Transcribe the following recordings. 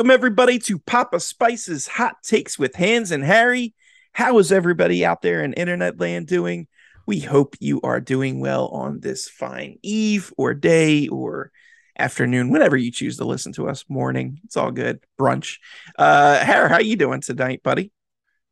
Welcome, everybody, to Papa Spice's Hot Takes with Hans and Harry. How is everybody out there in internet land doing? We hope you are doing well on this fine eve or day or afternoon, whenever you choose to listen to us. Morning, it's all good. Brunch. Uh, Harry, how you doing tonight, buddy?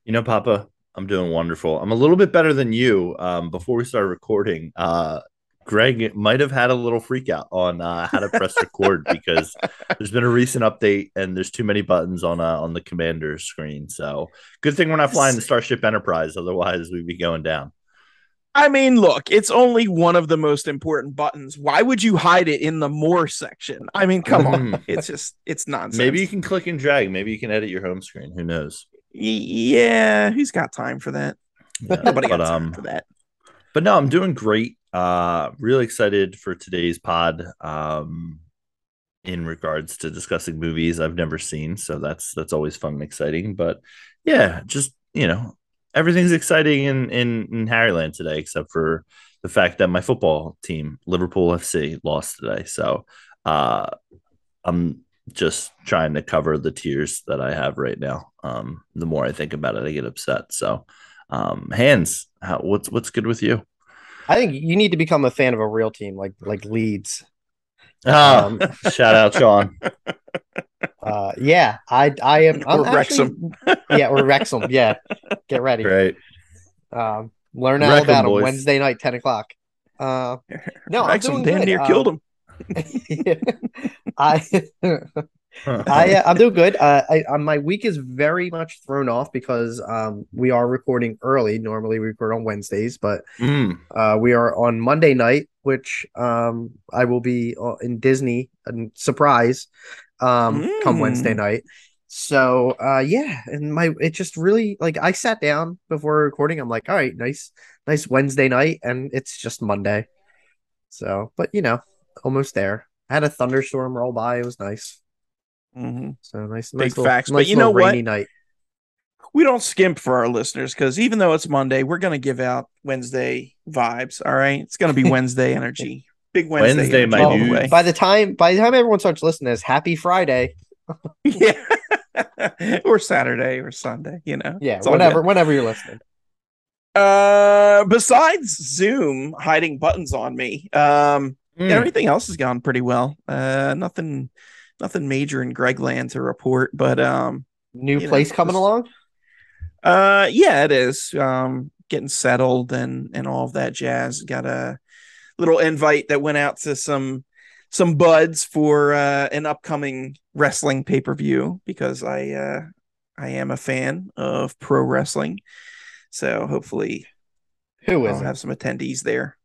You know, Papa, I'm doing wonderful. I'm a little bit better than you. Um, before we started recording, uh, Greg might have had a little freak out on uh, how to press record because there's been a recent update and there's too many buttons on uh, on the commander's screen. So good thing we're not flying the Starship Enterprise, otherwise we'd be going down. I mean, look, it's only one of the most important buttons. Why would you hide it in the more section? I mean, come on, it's just it's nonsense. Maybe you can click and drag. Maybe you can edit your home screen. Who knows? Yeah, who's got time for that? Yeah, Nobody but, got time um, for that. But no, I'm doing great. Uh, really excited for today's pod. Um, in regards to discussing movies I've never seen, so that's that's always fun and exciting. But yeah, just you know, everything's exciting in in, in Harryland today, except for the fact that my football team, Liverpool FC, lost today. So uh, I'm just trying to cover the tears that I have right now. Um, the more I think about it, I get upset. So, um, Hans, how, what's what's good with you? I think you need to become a fan of a real team like like Leeds. Oh, um, shout out Sean. Uh, yeah, I I am. I'm or Wrexham. yeah, or Wrexham. Yeah, get ready. Great. Um, learn all about them Wednesday night, ten o'clock. Uh, no, Wrexham damn near uh, killed him. I I uh, I'm doing good. Uh, I, uh, my week is very much thrown off because um we are recording early. Normally we record on Wednesdays, but mm. uh we are on Monday night, which um I will be uh, in Disney and surprise um mm. come Wednesday night. So uh yeah, and my it just really like I sat down before recording. I'm like, all right, nice, nice Wednesday night, and it's just Monday. So, but you know, almost there. I had a thunderstorm roll by. It was nice. Mm-hmm. So nice, big nice facts. Little, but you know what? Night. We don't skimp for our listeners because even though it's Monday, we're going to give out Wednesday vibes. All right, it's going to be Wednesday energy. Big Wednesday, Wednesday my dude. By the time by the time everyone starts listening, it's Happy Friday. yeah, or Saturday or Sunday. You know. Yeah, whenever whenever you're listening. Uh, besides Zoom hiding buttons on me, um, mm. everything else has gone pretty well. Uh, nothing nothing major in Gregland to report, but um, new place know, coming just, along. Uh, yeah, it is. Um, getting settled and and all of that jazz. Got a little invite that went out to some some buds for uh, an upcoming wrestling pay per view because I uh, I am a fan of pro wrestling. So hopefully, who is have some attendees there.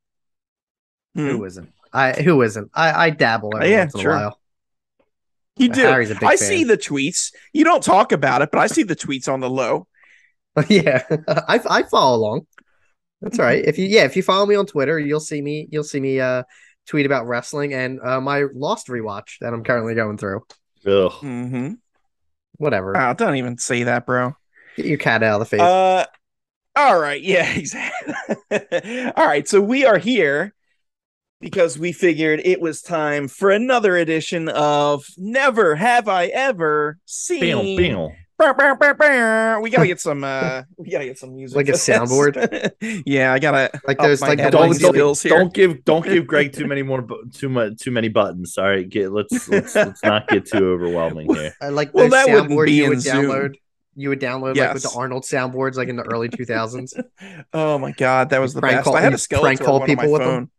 Who hmm. isn't? I who isn't? I I dabble every yeah, once in sure. a while. You do. I fan. see the tweets. You don't talk about it, but I see the tweets on the low. yeah, I I follow along. That's all right. If you yeah, if you follow me on Twitter, you'll see me. You'll see me uh tweet about wrestling and uh, my Lost rewatch that I'm currently going through. Ugh. Mm-hmm. Whatever. Oh, don't even say that, bro. Get your cat out of the face. Uh, all right. Yeah, exactly. all right. So we are here because we figured it was time for another edition of Never Have I Ever Seen. We gotta get some. uh We gotta get some music, like a soundboard. yeah, I gotta like there's like don't, don't, don't, give don't give Greg too many more too much too many buttons. All right, get let's let's, let's not get too overwhelming here. I like well that would be you would download. You would download yes. like with the Arnold soundboards, like in the early 2000s. oh my god, that was the best. Call, I had a skeleton prank call people with phone. them.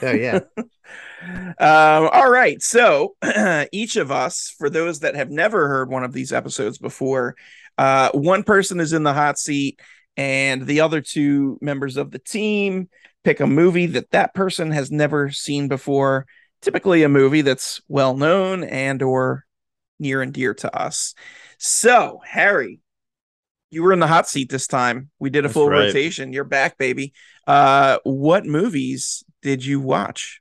Oh yeah. um, all right. So each of us, for those that have never heard one of these episodes before, uh, one person is in the hot seat, and the other two members of the team pick a movie that that person has never seen before. Typically, a movie that's well known and or near and dear to us. So, Harry, you were in the hot seat this time. We did a That's full right. rotation. You're back, baby. Uh, what movies did you watch?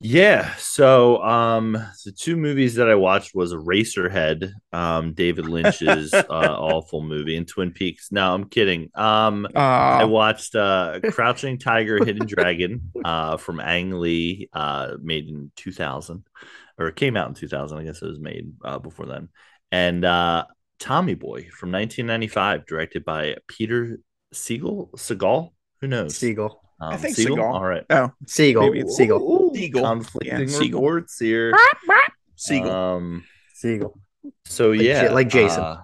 Yeah, so um the two movies that I watched was Eraserhead, um David Lynch's uh, awful movie and Twin Peaks. No, I'm kidding. Um I watched uh Crouching Tiger Hidden Dragon uh from Ang Lee uh made in 2000. or it came out in 2000. I guess it was made uh, before then. And uh, Tommy Boy from 1995, directed by Peter Segal. Seagal? Who knows? Siegel. Um, I think Siegel. Seagal. All right. Oh, Siegel. Maybe it's- Siegel. Ooh, Siegel. Conflicting Yeah, Siegel. reports here. Siegel. Um, Siegel. so Like yeah, like Jason. uh,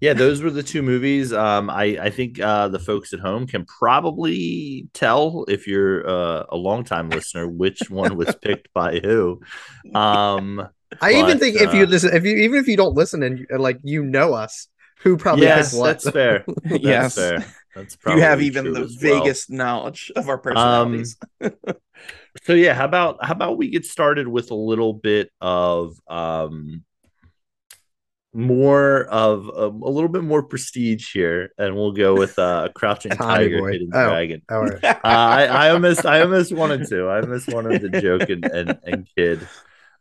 yeah, those were the two movies. Um, I I think uh, the folks at home can probably tell if you're uh, a longtime listener which one was picked by who. Um, I even But, think if you uh, listen, if you even if you don't listen and you- like you know us, who probably yes, picked what? that's fair. That's Yes. fair. That's you have even the as well. vaguest knowledge of our personalities. So yeah, how about how about we get started with a little bit of um more of um, a little bit more prestige here, and we'll go with uh, Crouching Tiger, Boy. Hidden Oh. Dragon. All right. Uh, I, I almost I almost wanted to. I almost wanted to joke and, and, and kid.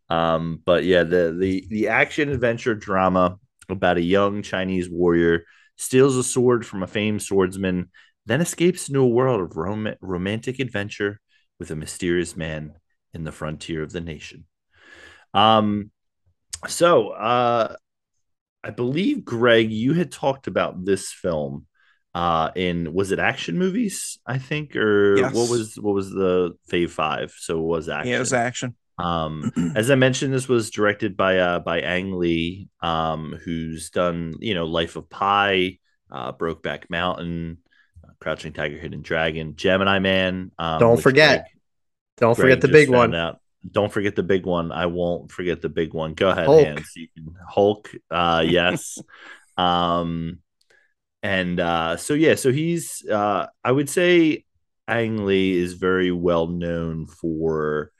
Um, but yeah, the the the action adventure drama about a young Chinese warrior steals a sword from a famed swordsman, then escapes into a world of rom- romantic adventure with a mysterious man in the frontier of the nation. Um, so uh, I believe Greg, you had talked about this film uh in was it action movies i think or Yes. what was what was the fave five so it was action yeah, it was action. Um as i mentioned this was directed by uh by ang lee um who's done you know life of pi uh brokeback mountain uh, crouching tiger hidden dragon gemini man um, Don't forget Greg- Don't Greg forget the big one. out. don't forget the big one i won't forget the big one go ahead Hulk. Hans. You can, hulk uh yes um and uh so yeah so he's uh i would say ang lee is very well known for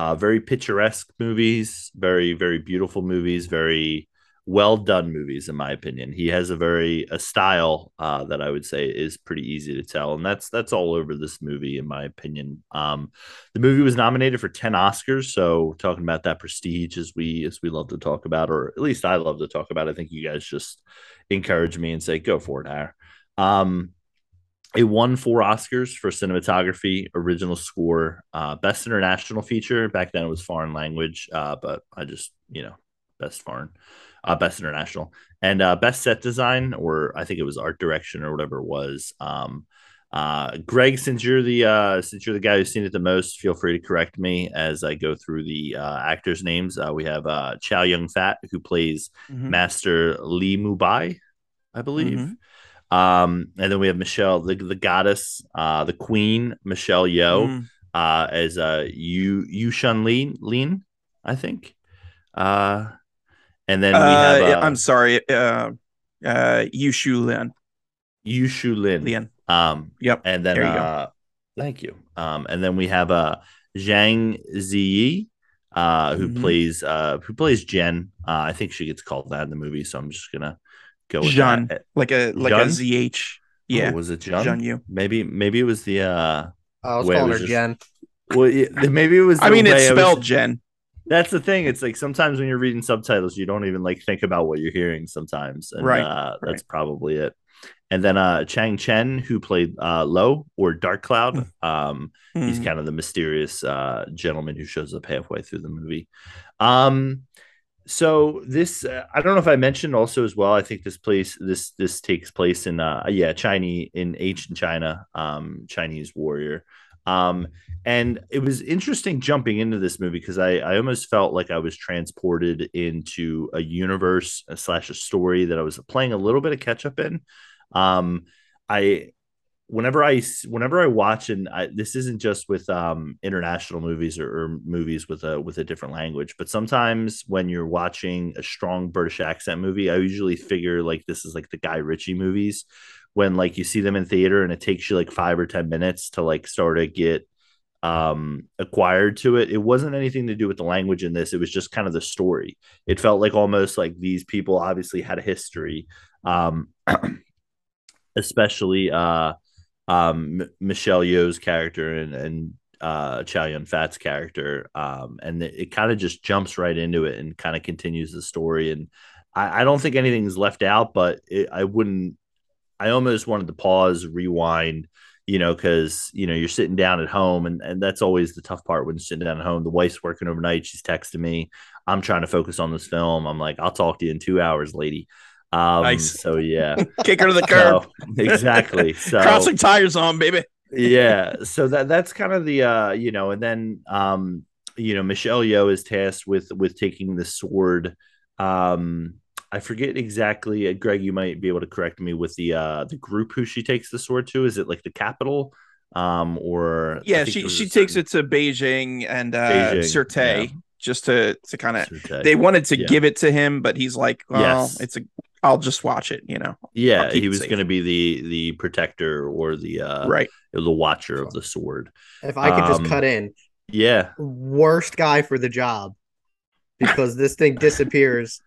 uh very picturesque movies very very beautiful movies very well done movies in my opinion he has a very a style uh that i would say is pretty easy to tell and that's that's all over this movie in my opinion um the movie was nominated for 10 oscars so talking about that prestige as we as we love to talk about or at least i love to talk about i think you guys just encourage me and say go for it Har. um it won four oscars for cinematography original score uh best international feature back then it was foreign language uh but i just you know best foreign uh best international and uh best set design or i think it was art direction or whatever it was um uh, Greg, since you're the uh, since you're the guy who's seen it the most, feel free to correct me as I go through the uh, actors' names. Uh, we have uh, Chow Yun Fat, who plays Mhm. Master Li Mubai, I believe. Mhm. Um, and then we have Michelle, the, the goddess, uh, the queen, Michelle Yeoh, Mm. uh, as uh, Yu Yu Shun Lin, Lin, I think. Uh, and then we Uh, have uh, I'm sorry. Uh, uh, Yushu Lin. Yu Shu Lin. Lin. Um, Yep. and then There you go. uh, thank you. Um, and then we have uh Zhang Ziyi, uh, who Mhm. plays uh who plays Jen. Uh, I think she gets called that in the movie, so I'm just gonna go with Jean, that. like a like Jean? a zh. Yeah, Oh, was it Jean? Jean Yu. Maybe maybe it was the uh I was Wait, it calling was her just- Jen. well yeah, maybe it was I the mean, it's way I was- spelled Jen. that's the thing. It's like sometimes when you're reading subtitles, you don't even like think about what you're hearing sometimes. And Right, uh, that's right. probably it. And then uh Chang Chen, who played uh Lo or Dark Cloud. Um he's Mm. kind of the mysterious uh gentleman who shows up halfway through the movie. Um so this uh, I don't know if I mentioned also as well. I think this place this this takes place in uh yeah, Chinese in ancient China, um Chinese warrior. Um and it was interesting jumping into this movie because I, I almost felt like I was transported into a universe uh, slash a story that I was playing a little bit of catch up in. Um, I whenever I whenever I watch and I, this isn't just with um, international movies or, or movies with a with a different language, but sometimes when you're watching a strong British accent movie, I usually figure like this is like the Guy Ritchie movies. When like you see them in theater and it takes you like five or ten minutes to like sort of get um acquired to it it wasn't anything to do with the language in this. It was just kind of the story. It felt like almost like these people obviously had a history um especially uh um M- michelle yeoh's character and and uh chow yun fat's character um and it, it kind of just jumps right into it and kind of continues the story and i i don't think anything's left out but it, i wouldn't i almost wanted to pause rewind you know, because you know you're sitting down at home, and and that's always the tough part when you're sitting down at home. The wife's working overnight; she's texting me. I'm trying to focus on this film. I'm like, I'll talk to you in two hours, lady. Um, nice. So yeah, kick her to the curb. So, exactly. So crossing tires on, baby. yeah. So that that's kind of the uh, you know, and then um, you know, Michelle Yeoh is tasked with with taking the sword. Um, I forget exactly. Uh, Greg, you might be able to correct me with the uh the group who she takes the sword to. Is it like the capital? Um, or yeah, she she takes it to Beijing and uh Beijing, yeah. just to to kind of they wanted to yeah. give it to him, but he's like, well, yes. it's a I'll just watch it, you know. Yeah, he was going to be the the protector or the uh right the watcher of the sword. If I could um, just cut in, yeah, worst guy for the job because this thing disappears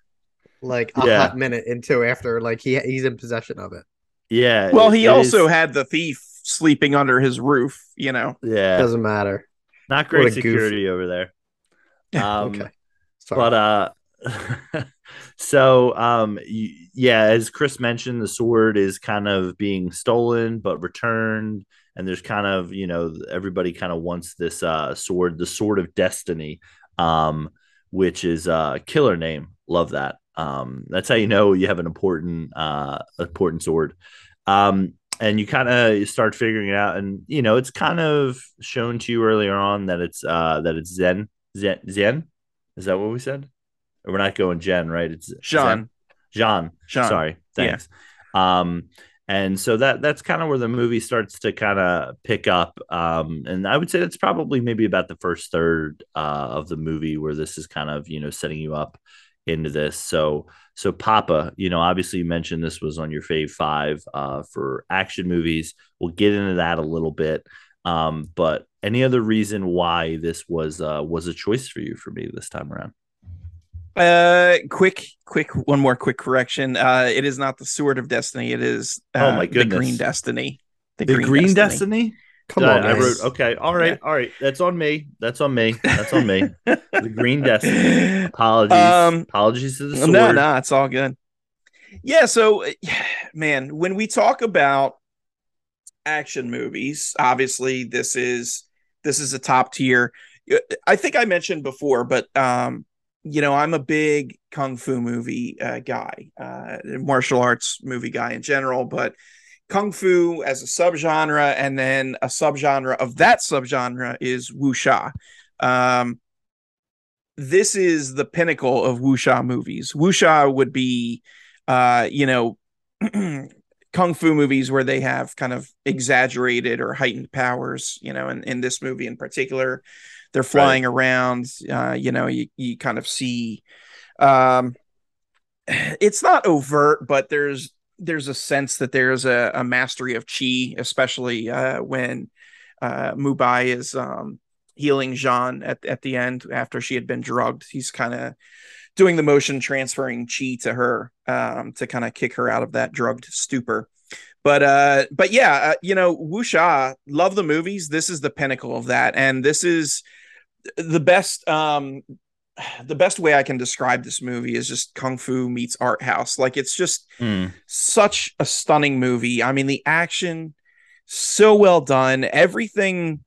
like a yeah. hot minute into after like he he's in possession of it. Yeah. Well, he also is... had the thief sleeping under his roof. You know. Yeah. Doesn't matter. Not great security goof. over there. Um, okay. Sorry. But uh. so um yeah as chris mentioned the sword is kind of being stolen but returned and there's kind of you know everybody kind of wants this uh sword the sword of destiny um which is a killer name. Love that. Um that's how you know you have an important uh important sword. Um and you kind of start figuring it out and you know it's kind of shown to you earlier on that it's uh that it's zen zen zen? Is that what we said we're not going Jen, right? It's Jean. Jean. Jean. Sorry. Thanks. Yeah. Um, and so that that's kind of where the movie starts to kind of pick up. Um, and I would say that's probably maybe about the first third uh, of the movie where this is kind of you know setting you up into this. So so Papa, you know, obviously you mentioned this was on your fave five uh, for action movies. We'll get into that a little bit. Um, but any other reason why this was uh, was a choice for you for me this time around? Uh, quick, quick, one more quick correction. Uh, it is not the Sword of Destiny. It is uh, oh my goodness, the Green Destiny. The, the Green, Green, Destiny. Destiny? Come on, I wrote, okay, all right, yeah. all right. That's on me. That's on me. That's on me. the Green Destiny. Apologies. Um, Apologies to the sword. No, no, it's all good. Yeah. So, man, when we talk about action movies, obviously this is this is a top tier. I think I mentioned before, but um, you know, I'm a big kung fu movie uh, guy, uh, martial arts movie guy in general, but kung fu as a subgenre, and then a subgenre of that subgenre is wuxia. Um, this is the pinnacle of wuxia movies. Wuxia would be, uh, you know, kung fu movies where they have kind of exaggerated or heightened powers. You know, in in this movie in particular, they're flying right. around. Uh, you know, you you kind of see. Um, it's not overt, but there's there's a sense that there's a, a mastery of chi, especially uh, when uh, Mubai is um, healing Jean at at the end after she had been drugged. He's kind of doing the motion transferring chi to her um, to kind of kick her out of that drugged stupor but uh but yeah uh, you know wuxia love the movies this is the pinnacle of that and this is the best um the best way I can describe this movie is just kung fu meets art house. Like it's just mm. such a stunning movie. I mean, the action so well done. Everything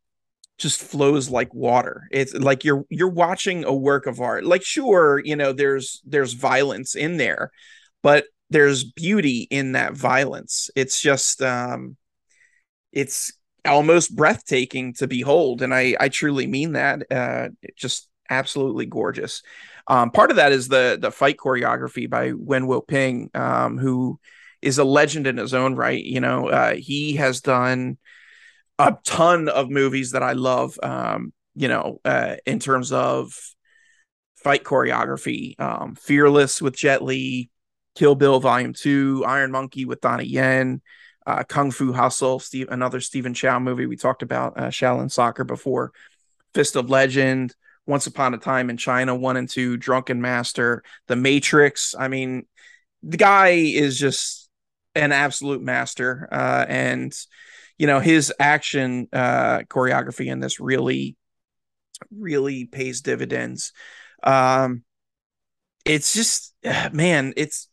just flows like water. It's like you're you're watching a work of art. Like sure, you know, there's there's violence in there, but there's beauty in that violence. It's just um it's almost breathtaking to behold and i i truly mean that uh just absolutely gorgeous. Um part of that is the the fight choreography by yuen woo-ping um who is a legend in his own right you know uh he has done a ton of movies that i love um you know uh in terms of fight choreography um fearless with jet li kill bill volume 2 iron monkey with donnie yen uh, Kung Fu Hustle, Steve, another Stephen Chow movie. We talked about uh, Shaolin Soccer before, Fist of Legend, Once Upon a Time in China, one and two, Drunken Master, The Matrix. I mean, the guy is just an absolute master, uh, and you know his action uh, choreography in this really, really pays dividends. Um, it's just, man, it's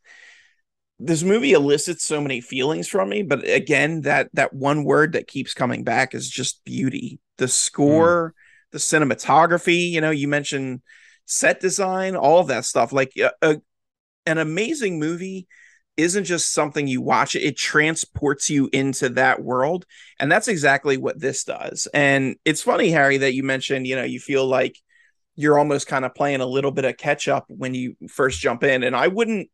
this movie elicits so many feelings from me, but again, that that one word that keeps coming back is just beauty. The score, mm. the cinematography, you know, you mentioned set design, all of that stuff. Like a, a, an amazing movie isn't just something you watch, it transports you into that world. And that's exactly what this does. And it's funny, Harry, that you mentioned, you know, you feel like you're almost kind of playing a little bit of catch up when you first jump in. And I wouldn't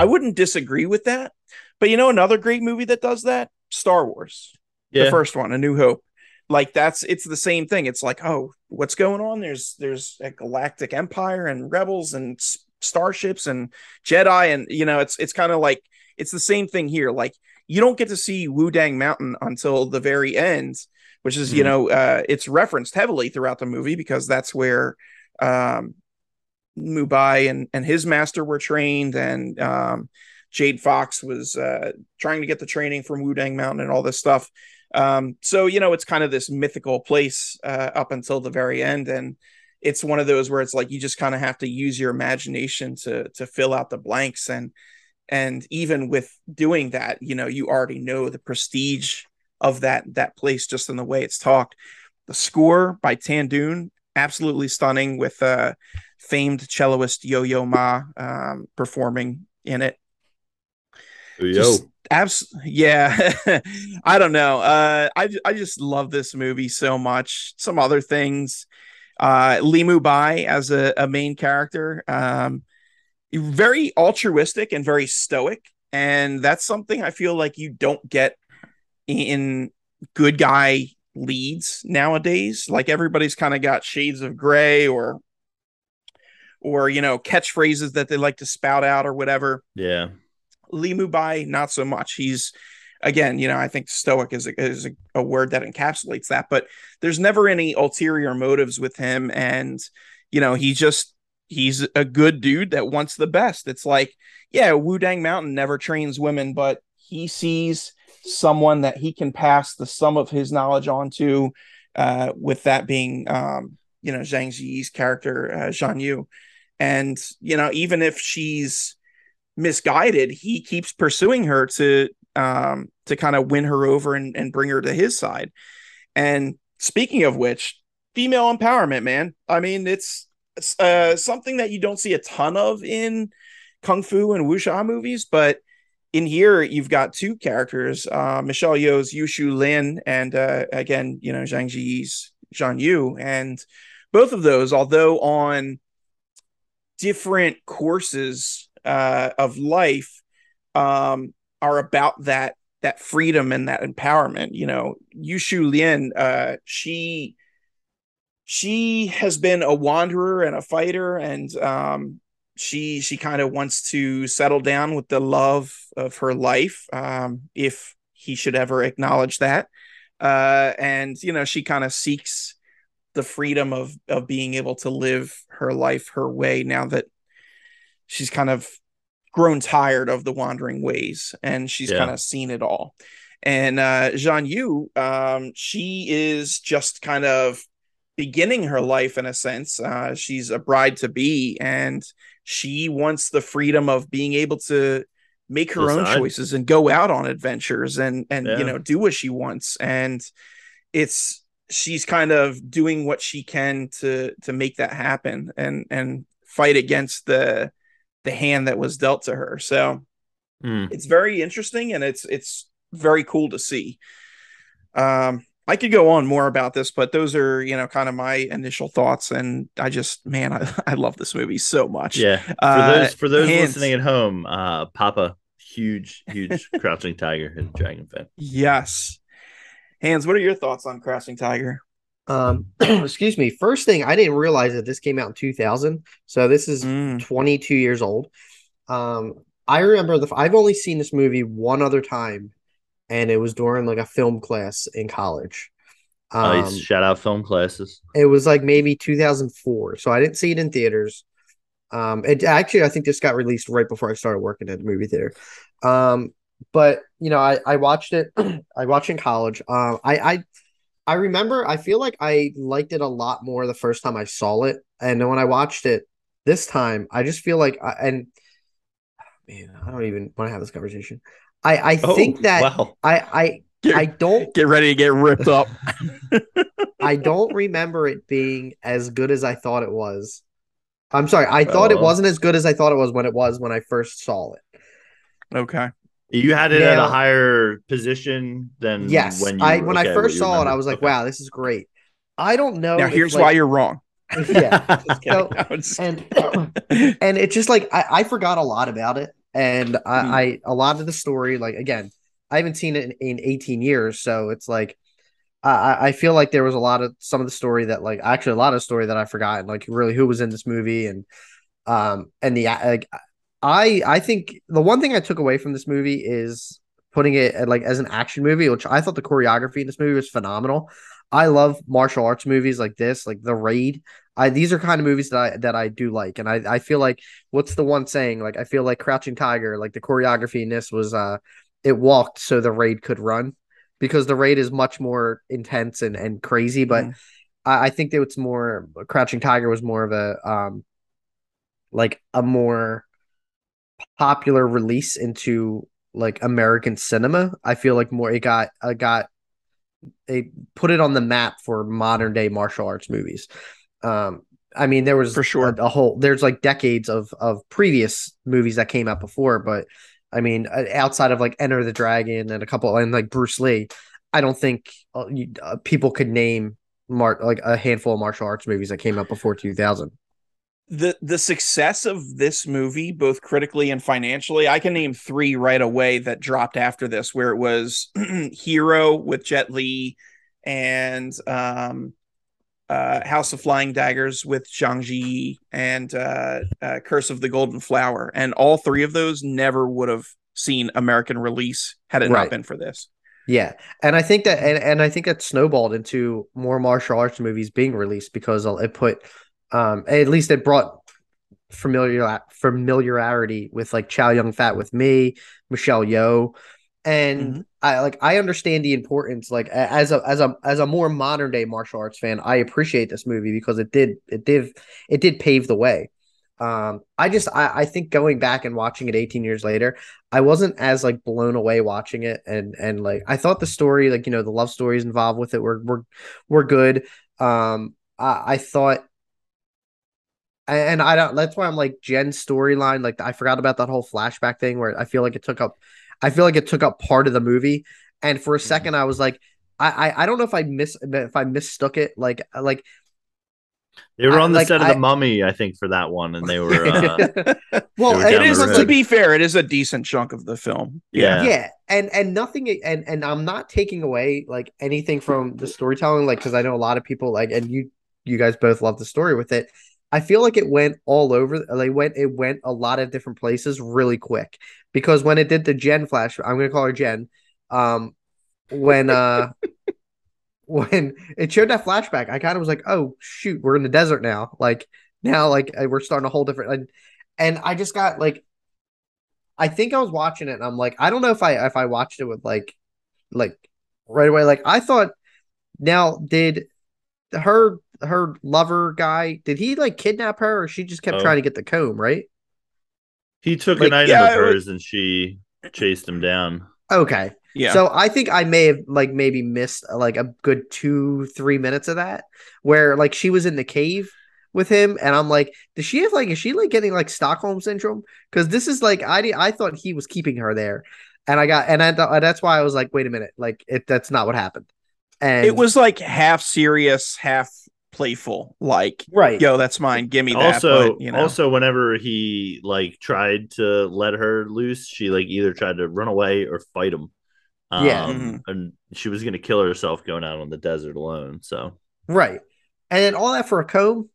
I wouldn't disagree with that. But you know, another great movie that does that, Star Wars, yeah. the first one, A New Hope. Like that's it's the same thing. It's like, oh, what's going on? There's there's a galactic empire and rebels and starships and Jedi, and you know, it's it's kind of like it's the same thing here. Like you don't get to see Wu Dang Mountain until the very end, which is mm. you know, uh, it's referenced heavily throughout the movie because that's where um Mubai and and his master were trained, and um, Jade Fox was uh, trying to get the training from Wudang Mountain and all this stuff. Um, so you know, it's kind of this mythical place uh, up until the very end, and it's one of those where it's like you just kind of have to use your imagination to to fill out the blanks, and and even with doing that, you know, you already know the prestige of that that place just in the way it's talked. The score by Tan Dun, absolutely stunning with uh famed celloist Yo Yo Ma um, performing in it. Yo. abs- yeah. I don't know. Uh, I, I just love this movie so much. Some other things. Uh, Li Mubai as a, a main character. Um, very altruistic and very stoic. And that's something I feel like you don't get in good guy leads nowadays. Like everybody's kind of got shades of gray or or you know catchphrases that they like to spout out or whatever. Yeah, Li Mubai not so much. He's again, you know, I think stoic is a, is a, a, word that encapsulates that, but there's never any ulterior motives with him, and you know, he just he's a good dude that wants the best. It's like, yeah, Wu Dang Mountain never trains women, but he sees someone that he can pass the sum of his knowledge on to, uh, with that being, um, you know, Zhang Ziyi's character, uh, Zhan Yu. And, you know, even if she's misguided, he keeps pursuing her to um to kind of win her over and, and bring her to his side. And speaking of which, female empowerment, man. I mean, it's, it's uh, something that you don't see a ton of in kung fu and wuxia movies, but in here you've got two characters, uh, Michelle Yeoh's Yushu Lin and uh, again, you know, Zhang Ziyi's Zhang Yu. And both of those, although on different courses uh, of life um, are about that that freedom and that empowerment. You know, Yushu Lin, uh, she she has been a wanderer and a fighter, and um, she she kind of wants to settle down with the love of her life, um, if he should ever acknowledge that. Uh, and you know, she kind of seeks the freedom of of being able to live her life her way now that she's kind of grown tired of the wandering ways and she's yeah. kind of seen it all and uh Zhan Yu um she is just kind of beginning her life in a sense uh she's a bride to be and she wants the freedom of being able to make her Decide. own choices and go out on adventures and and yeah. you know do what she wants and it's she's kind of doing what she can to to make that happen and and fight against the the hand that was dealt to her. So mm. it's very interesting and it's it's very cool to see. Um I could go on more about this, but those are, you know, kind of my initial thoughts. And I just, man, I, I love this movie so much. Yeah. For uh, those, for those hands, listening at home, uh, Papa, huge, huge Crouching Tiger and Dragon fan. Yes. Hans, what are your thoughts on Crouching Tiger? Um, excuse me. First thing, I didn't realize that this came out in 2000. So this is mm. 22 years old. Um, I remember the. I've only seen this movie one other time, and it was during like a film class in college. Um, nice. Shout out film classes. It was like maybe 2004. So I didn't see it in theaters. Um, it actually, I think this got released right before I started working at the movie theater. Um, but you know, I I watched it. I watched in college. Um, I I I remember I feel like I liked it a lot more the first time I saw it. And then when I watched it this time, I just feel like I, and man, I don't even want to have this conversation. I I Oh, think that wow. I I Get, I don't get ready to get ripped up. I don't remember it being as good as I thought it was. I'm sorry, I thought it Oh. wasn't as good as I thought it was when it was when I first saw it. okay. You had it at a higher position than Yes, when you I when I first what you saw it. I was like, Okay. "Wow, this is great." I don't know. now here's like- why you're wrong. yeah, So- No, and and it's just like I, I forgot a lot about it, and I, Hmm. I a lot of the story. Like again, I haven't seen it in, in 18 years, so it's like I I- I feel like there was a lot of some of the story that like actually a lot of story that I forgot, like really who was in this movie and um and the like I I think the one thing I took away from this movie is putting it like as an action movie, which I thought the choreography in this movie was phenomenal. I love martial arts movies like this, like The Raid. I these are kind of movies that I that I do like, and I I feel like what's the one saying? Like I feel like Crouching Tiger, like the choreography in this was uh it walked so the raid could run because the raid is much more intense and and crazy, but Mhm. I, I think that it's more Crouching Tiger was more of a um like a more popular release into like American cinema. I feel like more it got uh, got it put it on the map for modern day martial arts movies. Um, I mean, there was For sure. a, a whole there's like decades of of previous movies that came out before, but I mean, uh, outside of like Enter the Dragon and a couple and like Bruce Lee, I don't think uh, you, uh, people could name mar- like a handful of martial arts movies that came out before 2000. The the success of this movie both critically and financially i can name three right away that dropped after this where it was hero with jet li and um uh house of flying daggers with zhang ji and uh, uh curse of the golden flower. And all three of those never would have seen american release had it Right. not been for this. Yeah, and I think that and, and I think that snowballed into more martial arts movies being released because it put um at least it brought familiar familiarity with like Chow Yun Fat with me, Michelle Yeoh, and Mhm. I like I understand the importance like as a as a as a more modern day martial arts fan, I appreciate this movie because it did it did it did pave the way. Um, I just I, I think going back and watching it 18 years later, I wasn't as like blown away watching it, and and like I thought the story, like you know, the love stories involved with it were were were good. Um, I, I thought, and I don't. That's why I'm like Jen's storyline. Like I forgot about that whole flashback thing where I feel like it took up. I feel like it took up part of the movie, and for a second I was like, I I, I don't know if I miss if I mistook it. Like like They were I- on the like, set of I- the Mummy, I think, for that one, and they were. Uh, well, were and down it the is road. to be fair it is a decent chunk of the film yeah. yeah and and nothing and and i'm not taking away like anything from the storytelling like because i know a lot of people like and you you guys both love the story with it i feel like it went all over They went it went a lot of different places really quick because when it did the jen flash i'm gonna call her jen um when uh when it showed that flashback i kind of was like oh shoot we're in the desert now like now like uh, we're starting a whole different and, and i just got like I think I was watching it and I'm like, I don't know if I if I watched it with like like right away. Like I thought now did her her lover guy did he like kidnap her or she just kept Oh. trying to get the comb, right? He took Like, an item yeah, of it was- hers and she chased him down. Okay. yeah So I think I may have like maybe missed like a good two, three minutes of that where like she was in the cave with him and I'm like, does she have like is she like getting like Stockholm syndrome? Because this is like I I thought he was keeping her there. And I got and I thought that's why I was like, wait a minute, like it that's not what happened. And it was like half serious half playful like right. yo that's mine give me that also, but, you know also, whenever he like tried to let her loose, she like either tried to run away or fight him. Um, Yeah. Mhm. and she was gonna kill herself going out on the desert alone. So Right. And then all that for a comb?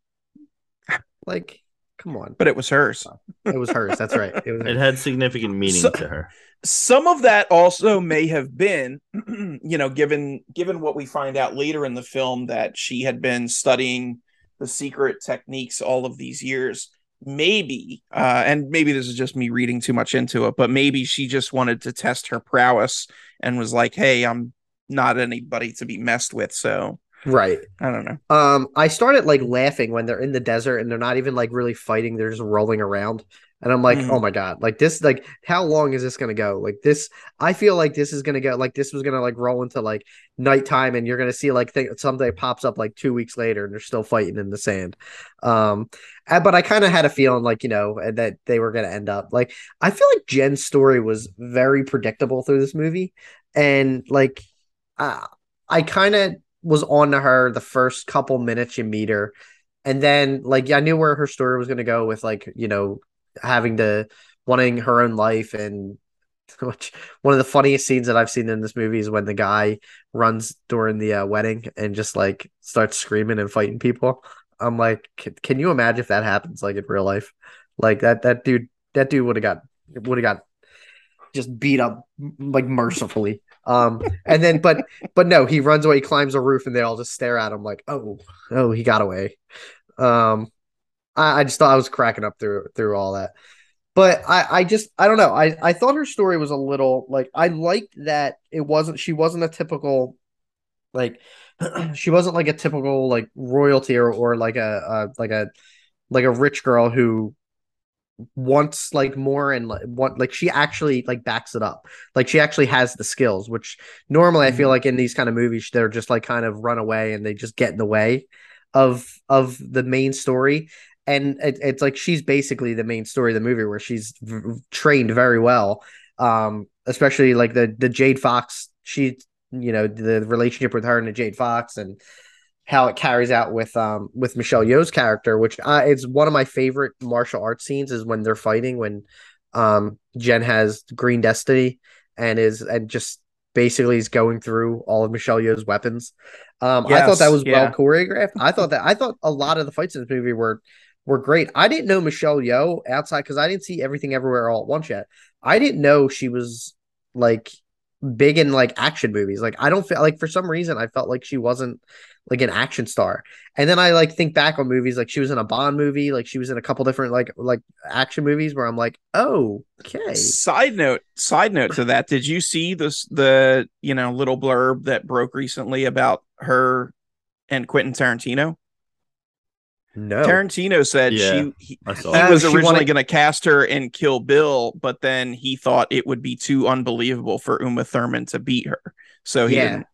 Like, come on. but it was hers It was hers. That's right. It was it had significant meaning So- to her. some of that also may have been you know given given what we find out later in the film that she had been studying the secret techniques all of these years maybe uh and maybe this is just me reading too much into it but maybe she just wanted to test her prowess and was like hey i'm not anybody to be messed with so Right. I don't know. Um, I started like laughing when they're in the desert and they're not even like really fighting; they're just rolling around. And I'm like, Mhm. oh my god, like this, like how long is this gonna go? Like this, I feel like this is gonna go, like this was gonna like roll into like nighttime, and you're gonna see like th- something pops up like two weeks later, and they're still fighting in the sand. Um, uh, but I kind of had a feeling like you know that they were gonna end up like I feel like Jen's story was very predictable through this movie, and like, uh, I kind of was on to her the first couple minutes you meet her, and then like I knew where her story was gonna go with like you know having to wanting her own life and which one of the funniest scenes that I've seen in this movie is when the guy runs during the uh, wedding and just like starts screaming and fighting people. I'm like, can, can you imagine if that happens like in real life? Like that that dude that dude would have got would have got just beat up like mercifully. Um and then but but no, he runs away, he climbs a roof, and they all just stare at him like, oh, oh, he got away. Um I, I just thought I was cracking up through through all that. But I, I just I don't know. I, I thought her story was a little like I liked that it wasn't she wasn't a typical like she wasn't like a typical like royalty or, or like a, a like a like a rich girl who wants like more and like want like she actually like backs it up. Like she actually has the skills which normally i feel Mhm. like in these kind of movies they're just like kind of run away and they just get in the way of of the main story. And it, it's like she's basically the main story of the movie where she's v- trained very well. Um especially like the the jade fox she you know the relationship with her and the jade fox and how it carries out with um with Michelle Yeoh's character, which uh, is one of my favorite martial arts scenes, is when they're fighting when um Jen has Green Destiny and is and just basically is going through all of Michelle Yeoh's weapons. Um, I thought that was yeah. well choreographed. I thought that I thought a lot of the fights in this movie were were great. I didn't know Michelle Yeoh outside because I didn't see everything everywhere all at once yet. I didn't know she was like big in like action movies. Like I don't feel like for some reason I felt like she wasn't like an action star. And then I like think back on movies like she was in a Bond movie, like she was in a couple different like like action movies where I'm like, oh, okay. Side note, side note to that, did you see this the you know little blurb that broke recently about her and Quentin Tarantino? No. Tarantino said Yeah. she he, he Oh, was she originally wanted- going to cast her in Kill Bill, but then he thought it would be too unbelievable for Uma Thurman to beat her. So he Yeah. didn't.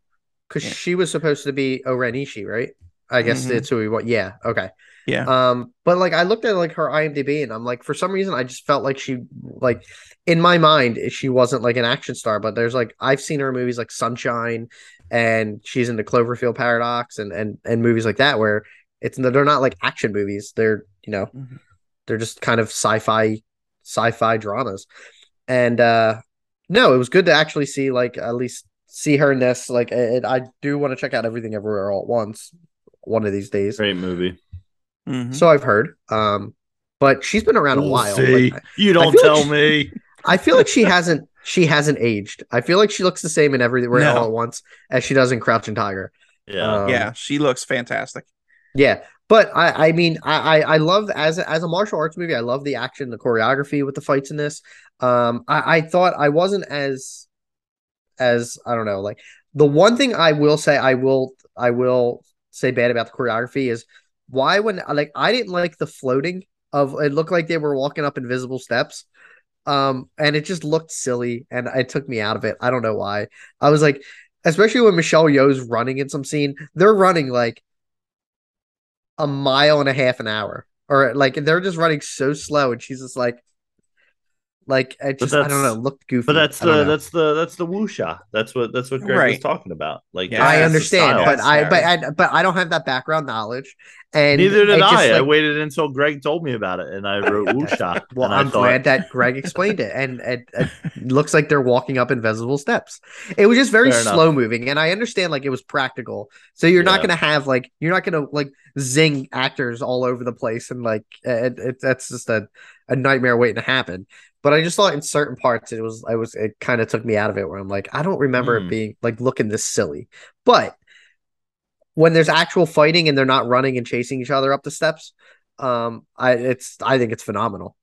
Because Yeah. she was supposed to be O-Ren Ishii, right? I guess Mhm. it's who we want. Yeah. Okay. Yeah. Um, but like I looked at like her IMDb and I'm like, for some reason, I just felt like she like in my mind she wasn't like an action star. But there's like I've seen her movies like Sunshine, and she's in the Cloverfield Paradox and and and movies like that where it's they're not like action movies. They're you know Mhm. they're just kind of sci-fi sci-fi dramas. And uh no, it was good to actually see like at least see her in this. Like it, I do want to check out everything everywhere all at once one of these days. Great movie. Mhm. So I've heard. Um, but she's been around a We'll while. see. Like, you don't feel like tell she- me. I feel like she hasn't she hasn't aged. I feel like she looks the same in everywhere No. all at once as she does in Crouching Tiger. Yeah. Um, yeah, she looks fantastic. Yeah, but I I mean I I, I love as a, as a martial arts movie. I love the action, the choreography with the fights in this. Um, I I thought I wasn't as as I don't know like the one thing I will say I will I will say bad about the choreography is why when like I didn't like the floating of it looked like they were walking up invisible steps. Um, and it just looked silly and it took me out of it. I don't know why. I was like, especially when Michelle Yeoh's running in some scene, they're running like a mile and a half an hour, or like they're just running so slow, and she's just like, like it just I don't that's- know, looked goofy. But that's the that's the that's the wuxia. That's what that's what Greg was talking about. Like Yeah, I understand, but I but I, but I don't have that background knowledge, and neither did it just, I. I waited until Greg told me about it, and I wrote wuxia. Well, I I'm thought, glad that Greg explained it, and it, it looks like they're walking up invisible steps. It was just very Fair enough. slow moving, and I understand like it was practical, so you're not gonna have like you're not gonna like zing actors all over the place, and like it, it that's just a, a nightmare waiting to happen. But I just thought in certain parts it was I was it kind of took me out of it where I'm like I don't remember Hmm. it being like looking this silly, but when there's actual fighting and they're not running and chasing each other up the steps, um, I it's I think it's phenomenal.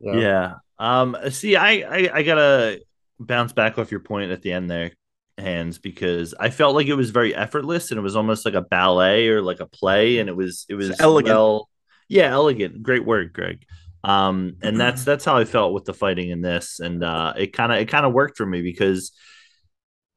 You know? Yeah. Um. See, I, I I gotta bounce back off your point at the end there, Hans because I felt like it was very effortless and it was almost like a ballet or like a play and it was it was elegant. Well, yeah, elegant. Great word, Greg. Um, and that's that's how I felt with the fighting in this, and uh, it kind of it kind of worked for me because,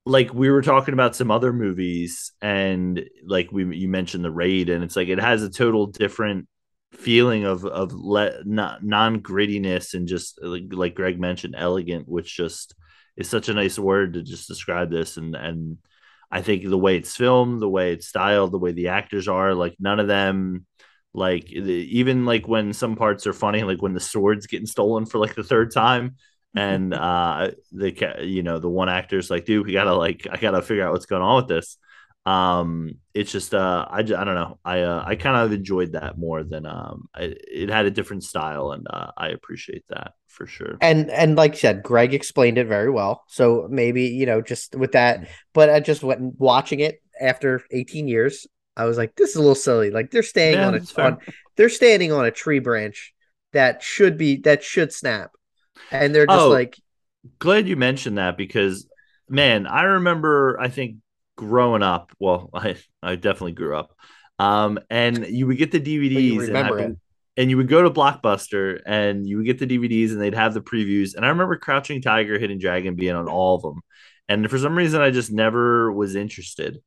like we were talking about some other movies, and like we you mentioned the raid, and it's like it has a total different feeling of of non grittiness and just like, like Greg mentioned, elegant, which just is such a nice word to just describe this, and and I think the way it's filmed, the way it's styled, the way the actors are, like none of them like even like when some parts are funny, like when the sword's getting stolen for like the third time, and uh the you know the one actor's like, dude, we gotta like I gotta figure out what's going on with this. Um, it's just uh I, I don't know I uh, I kind of enjoyed that more than um I, it had a different style and uh, I appreciate that for sure. And and like I said, Greg explained it very well. So maybe you know just with that, but I just went watching it after 18 years. I was like, this is a little silly. Like they're staying yeah, on a on, they're standing on a tree branch that should be that should snap, and they're just oh, like. Glad you mentioned that because man, I remember I think growing up. Well, I I definitely grew up. Um, and you would get the DVDs and, I, and you would go to Blockbuster and you would get the DVDs and they'd have the previews. And I remember Crouching Tiger, Hidden Dragon being on all of them. And for some reason, I just never was interested.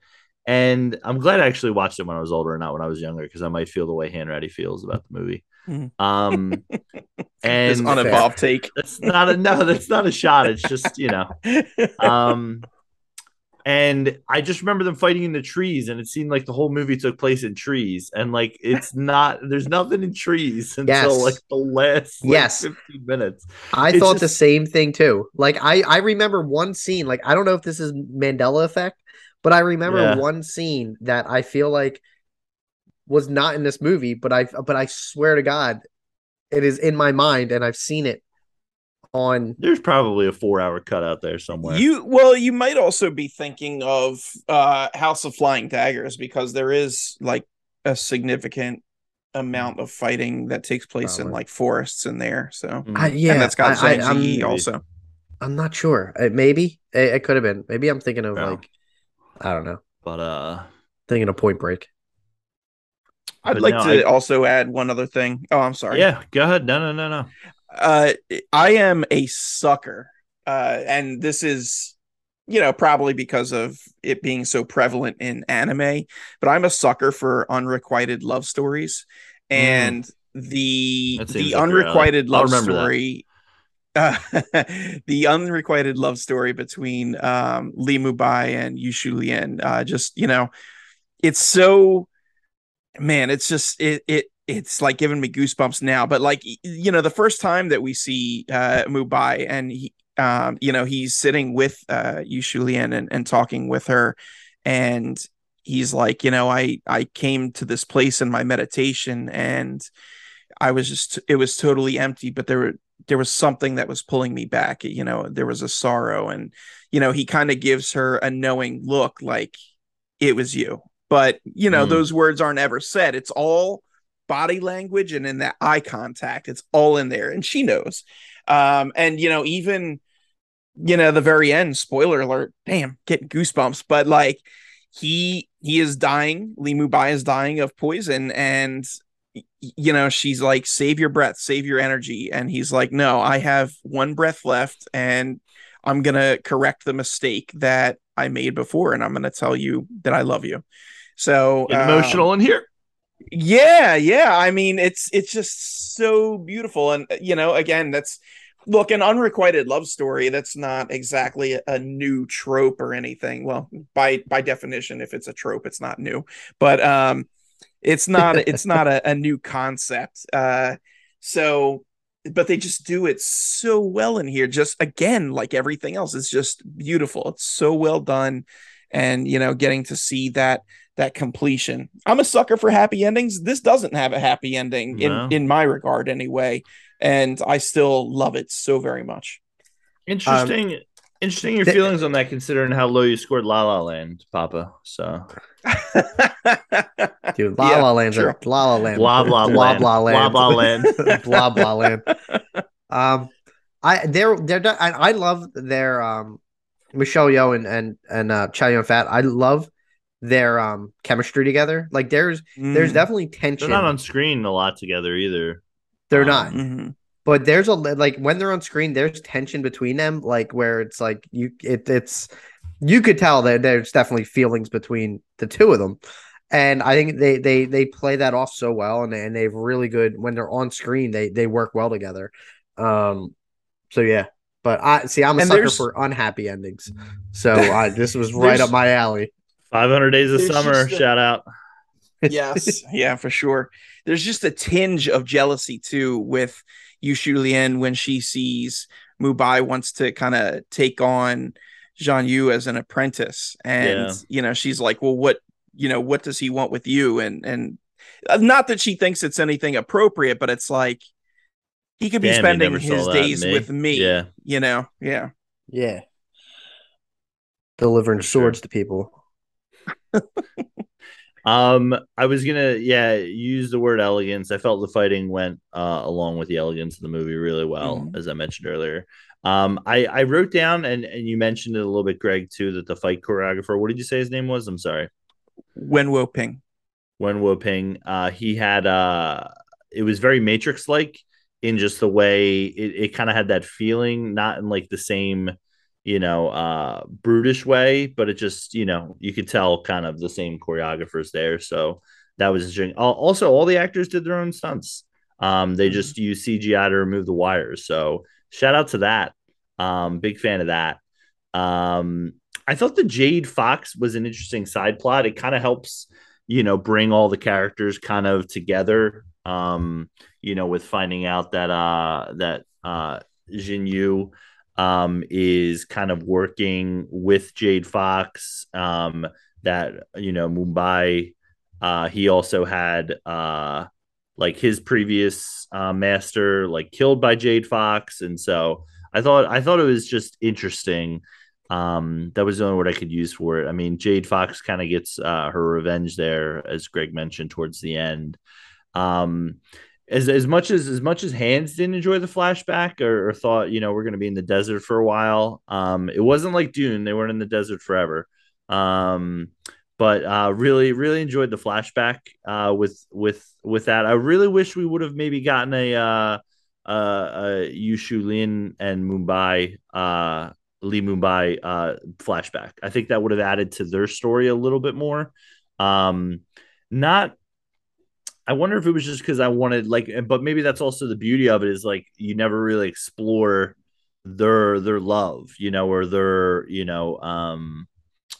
And I'm glad I actually watched it when I was older and not when I was younger because I might feel the way Hanratty feels about the movie. Mm-hmm. Um, and this unevolved take. That's not a no. That's not a shot. It's just you know. Um, and I just remember them fighting in the trees, and it seemed like the whole movie took place in trees, and like it's not. There's nothing in trees until yes. like the last like, yes 15 minutes. I it's thought just... the same thing too. Like I I remember one scene. Like I don't know if this is Mandela effect but I remember yeah. one scene that I feel like was not in this movie, but I but I swear to God, it is in my mind and I've seen it on there's probably a four hour cut out there somewhere. You well you might also be thinking of uh house of flying daggers because there is like a significant amount of fighting that takes place probably. in like forests in there so. I, yeah and that's got I, I, also. I'm not sure. Uh, maybe it, it, could have been. Maybe i'm thinking of like I don't know. But uh thinking of Point Break. I'd like no, to I... also add one other thing. Oh, I'm sorry. Yeah, go ahead. No, no, no, no. Uh I am a sucker. Uh and this is you know, probably because of it being so prevalent in anime, but I'm a sucker for unrequited love stories. Mm. And mm. the the unrequited love story the unrequited love story between um, Li Mubai and Yushu Lien. Uh, just you know, it's so man. It's just it it it's like giving me goosebumps now. But like you know, the first time that we see uh, Mubai and he, um, you know, he's sitting with uh, Yushu Lien and, and talking with her, and he's like, you know, I I came to this place in my meditation and. I was just it was totally empty, but there were there was something that was pulling me back you know there was a sorrow and you know he kind of gives her a knowing look like it was you. But you know mm. those words aren't ever said. It's all body language and in that eye contact. It's all in there and she knows. Um and you know even you know the very end spoiler alert damn getting goosebumps but like he he is dying. Li Mubai is dying of poison and you know, she's like, save your breath, save your energy. And he's like, no, I have one breath left and I'm going to correct the mistake that I made before. And I'm going to tell you that I love you. So emotional um, in here. Yeah. Yeah. I mean, it's, it's just so beautiful. And, you know, again, that's, look an unrequited love story that's not exactly a, a, new trope or anything well by by definition if it's a trope it's not new but um it's not it's not a, a new concept. Uh, so, but they just do it so well in here. Just again, like everything else, it's just beautiful. It's so well done, and you know, getting to see that that completion. I'm a sucker for happy endings. This doesn't have a happy ending no. in in my regard anyway, and I still love it so very much. Interesting. Um, interesting your feelings on that, considering how low you scored La La Land, Papa. So Dude, La La Land, sure. La La Land, blah blah blah blah land, blah blah land, blah blah land. Um, I they're they're I, I love their um Michelle Yeoh and and and uh, Chow Yun Fat. I love their um chemistry together. Like there's mm. there's definitely tension. They're not on screen a lot together either. They're um, not. Mm-hmm. But there's a like when they're on screen, there's tension between them, like where it's like you it it's you could tell that there's definitely feelings between the two of them. And I think they they they play that off so well and, and they've really good when they're on screen, they they work well together. Um so yeah. But I see I'm a and sucker for unhappy endings. So I this was right up my alley. 500 days of summer, a, shout out. Yes, yeah, for sure. There's just a tinge of jealousy too with Yushu Lien when she sees Mubai wants to kind of take on Jean Yu as an apprentice, and yeah. you know she's like, well, what you know, what does he want with you? And and uh, not that she thinks it's anything appropriate, but it's like he could be Damn, spending his days me. with me. Yeah, you know, yeah, yeah, delivering swords to people. um, I was gonna, yeah, use the word elegance. I felt the fighting went uh, along with the elegance of the movie really well, mm-hmm. as I mentioned earlier. Um, I I wrote down and and you mentioned it a little bit, Greg, too, that the fight choreographer. What did you say his name was? I'm sorry. Yuen Woo-ping. Wen Wo Ping. Uh, he had uh, it was very Matrix like in just the way it, it kind of had that feeling, not in like the same you know, uh, brutish way, but it just, you know, you could tell kind of the same choreographers there. So that was interesting. Also, all the actors did their own stunts. Um, they mm-hmm. just used CGI to remove the wires. So shout out to that. Um, big fan of that. Um, I thought the Jade Fox was an interesting side plot. It kind of helps, you know, bring all the characters kind of together. Um, you know, with finding out that uh that uh Jin Yu um, is kind of working with Jade Fox. Um, that you know Mubai. Uh, he also had uh, like his previous uh, master like killed by Jade Fox, and so I thought I thought it was just interesting. Um, that was the only word I could use for it. I mean, Jade Fox kind of gets uh, her revenge there, as Greg mentioned towards the end. Um, as as much as as much as Hans didn't enjoy the flashback or, or thought you know we're going to be in the desert for a while. Um, it wasn't like Dune; they weren't in the desert forever. Um, but uh, really, really enjoyed the flashback uh, with with with that. I really wish we would have maybe gotten a uh, uh, uh Yushu Lin and Mubai uh, Li Mubai uh, flashback. I think that would have added to their story a little bit more. Um, not I wonder if it was just because I wanted like, but maybe that's also the beauty of it is like you never really explore their their love, you know, or their you know um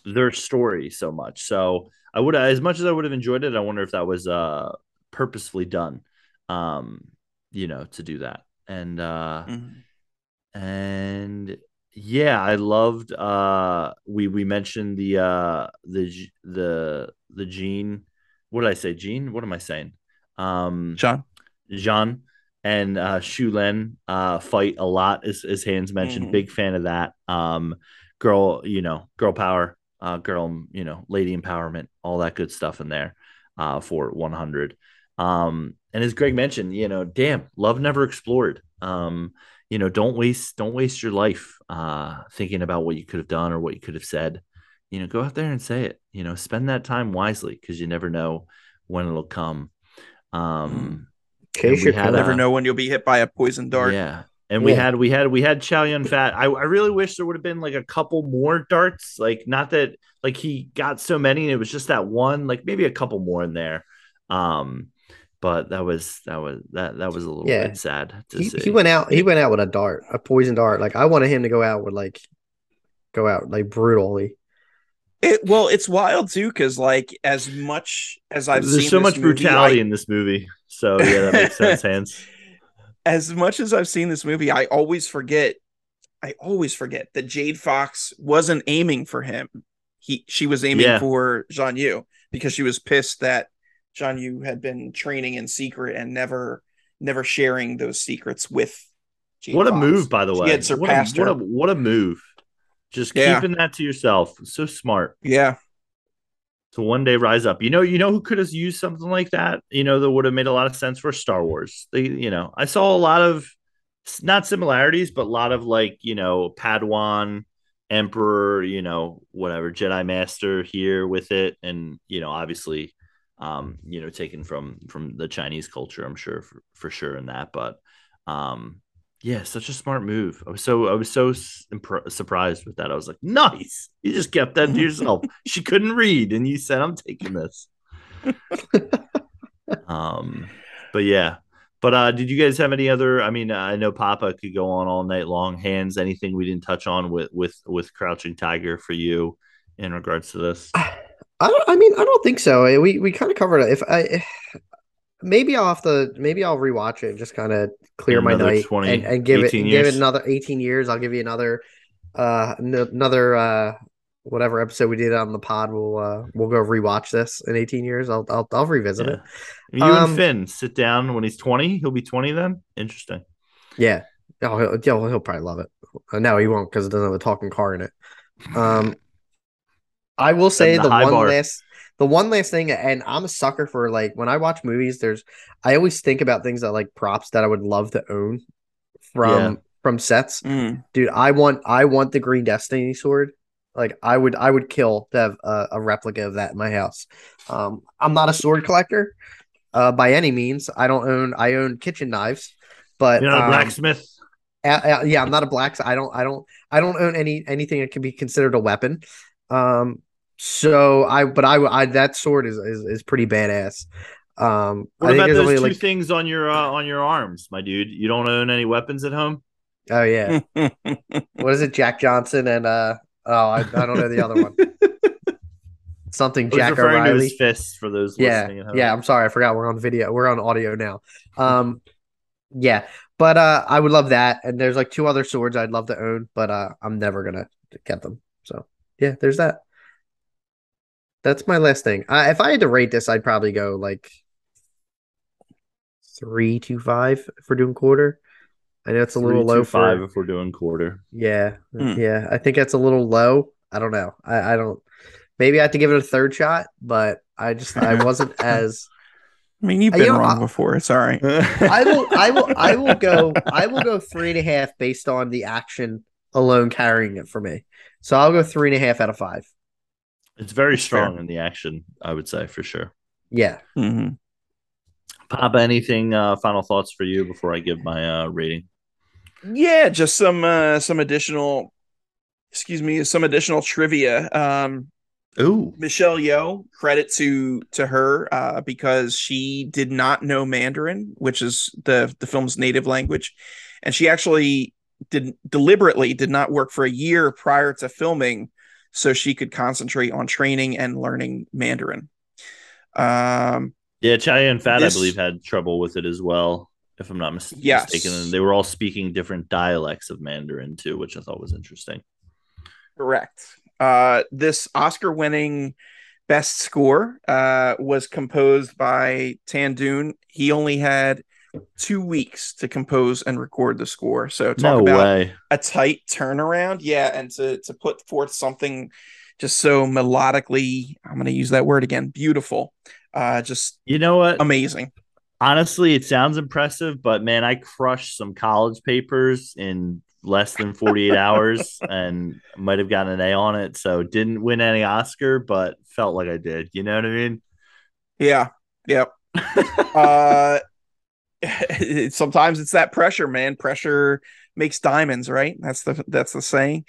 their story so much. So I would as much as I would have enjoyed it, I wonder if that was uh purposefully done, um, you know, to do that. And uh mm-hmm. and yeah, I loved uh we we mentioned the uh the the the gene what did I say? Gene? What am I saying? Um, Jean. Jean and uh, Shu Len uh, fight a lot, as, as Hans mentioned. Mm-hmm. Big fan of that. Um, girl, you know, girl power, uh, girl, you know, lady empowerment, all that good stuff in there uh, for 100. Um, and as Greg mentioned, you know, damn, love never explored. Um, you know, don't waste don't waste your life uh, thinking about what you could have done or what you could have said you know, go out there and say it. You know, spend that time wisely because you never know when it'll come. Um, case you never know when you'll be hit by a poison dart. Yeah. And we had we had we had Chow Yun Fat. I, I really wish there would have been like a couple more darts. Like not that like he got so many and it was just that one, like maybe a couple more in there. Um but that was that was that that was a little yeah. bit sad he, see. he, went out he went out with a dart, a poison dart. Like I wanted him to go out with like go out like brutally. It, well, it's wild too, because like as much as I've there's so much movie, brutality I, in this movie. So yeah, that makes sense, Hans. As much as I've seen this movie, I always forget. I always forget that Jade Fox wasn't aiming for him. He she was aiming yeah. for Jean Yu because she was pissed that Jean Yu had been training in secret and never never sharing those secrets with. Jade what Fox. a move, by the way! He had surpassed what a, what a, what a move. Just yeah. keeping that to yourself. So smart. Yeah. To one day rise up. You know, you know who could have used something like that? You know, that would have made a lot of sense for Star Wars. They, you know, I saw a lot of not similarities, but a lot of like, you know, Padawan emperor, you know, whatever Jedi Master here with it, and you know, obviously, um, you know, taken from from the Chinese culture, I'm sure for, for sure in that, but um, yeah, such a smart move. I was so I was so imp- surprised with that. I was like, nice, you just kept that to yourself. she couldn't read, and you said, I'm taking this. um, but yeah, but uh, did you guys have any other? I mean, I know Papa could go on all night long. Hans, anything we didn't touch on with with with Crouching Tiger for you in regards to this? I. I mean, I don't think so. We we kind of covered it. If I maybe I'll have to maybe I'll rewatch it and just kind of clear my night 20, and, and, give it give it another eighteen years. I'll give you another uh n- another uh whatever episode we did on the pod, we'll uh, we'll go rewatch this in 18 years. I'll I'll, I'll revisit yeah. it. You um, and Finn sit down when he's 20. He'll be 20 then. Interesting. Yeah. Oh, he'll, he'll, he'll probably love it. Uh, no, he won't because it doesn't have a talking car in it. Um, I will say the, the one bar. last the one last thing, and I'm a sucker for like when I watch movies. There's I always think about things that like props that I would love to own from yeah. from sets. Mm. Dude, I want I want the Green Destiny sword. Like I would, I would kill to have a, a replica of that in my house. Um, I'm not a sword collector uh, by any means. I don't own. I own kitchen knives, but you're not um, a blacksmith. Uh, yeah, I'm not a black. I don't. I don't. I don't own any anything that can be considered a weapon. Um, so I, but I, I that sword is is, is pretty badass. Um, what about those two like... things on your uh, on your arms, my dude? You don't own any weapons at home? Oh yeah. what is it, Jack Johnson and uh Oh, I, I don't know the other one. Something Jack O'Reilly. fists for those. Yeah, yeah. I'm sorry, I forgot. We're on video. We're on audio now. Um, yeah, but uh, I would love that. And there's like two other swords I'd love to own, but uh, I'm never gonna get them. So yeah, there's that. That's my last thing. Uh, if I had to rate this, I'd probably go like three to five if we're doing quarter. I know it's a Three, little low two, five if we're doing quarter. Yeah, hmm. yeah. I think that's a little low. I don't know. I, I don't. Maybe I have to give it a third shot, but I just I wasn't as. I mean, you've been you know, wrong before. It's all right. I will. I will. I will go. I will go three and a half based on the action alone carrying it for me. So I'll go three and a half out of five. It's very strong Fair. in the action, I would say for sure. Yeah. Mm-hmm. Papa, anything uh, final thoughts for you before I give my uh, rating? Yeah, just some uh some additional excuse me, some additional trivia. Um Ooh. Michelle Yeoh, credit to to her uh, because she did not know Mandarin, which is the the film's native language, and she actually did deliberately did not work for a year prior to filming, so she could concentrate on training and learning Mandarin. Um, yeah, Chow Yun-fat, this, I believe, had trouble with it as well if I'm not mis- yes. mistaken. And they were all speaking different dialects of Mandarin too, which I thought was interesting. Correct. Uh, this Oscar winning best score uh, was composed by Tan Dun. He only had two weeks to compose and record the score. So talk no about way. a tight turnaround. Yeah, and to to put forth something just so melodically, I'm going to use that word again, beautiful. Uh, just you know what, amazing honestly, it sounds impressive, but man, I crushed some college papers in less than 48 hours and might have gotten an A on it. So didn't win any Oscar, but felt like I did. You know what I mean? Yeah. Yep. uh, sometimes it's that pressure, man. Pressure makes diamonds, right? That's the that's the saying.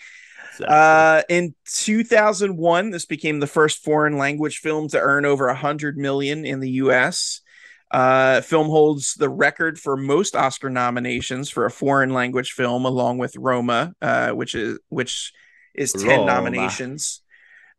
Exactly. Uh, in 2001, this became the first foreign language film to earn over a hundred million in the U.S. Uh, film holds the record for most Oscar nominations for a foreign language film, along with Roma, uh, which is which is ten Roma. nominations.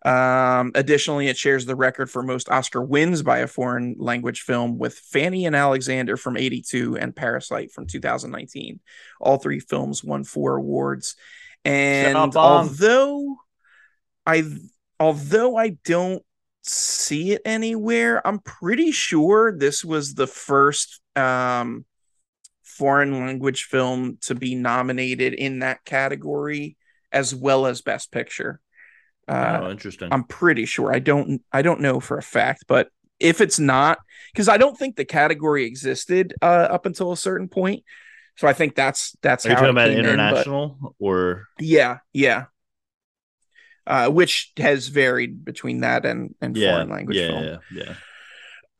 Um, additionally, it shares the record for most Oscar wins by a foreign language film with Fanny and Alexander from 82 and Parasite from 2019. All three films won four awards. And although I although I don't see it anywhere. I'm pretty sure this was the first um, foreign language film to be nominated in that category as well as Best Picture. Uh, oh, interesting. I'm pretty sure. I don't. I don't know for a fact, but if it's not, because I don't think the category existed uh, up until a certain point. So I think that's that's Are how you talking about international in, or yeah, yeah. uh, which has varied between that and and yeah, foreign language yeah, film. yeah,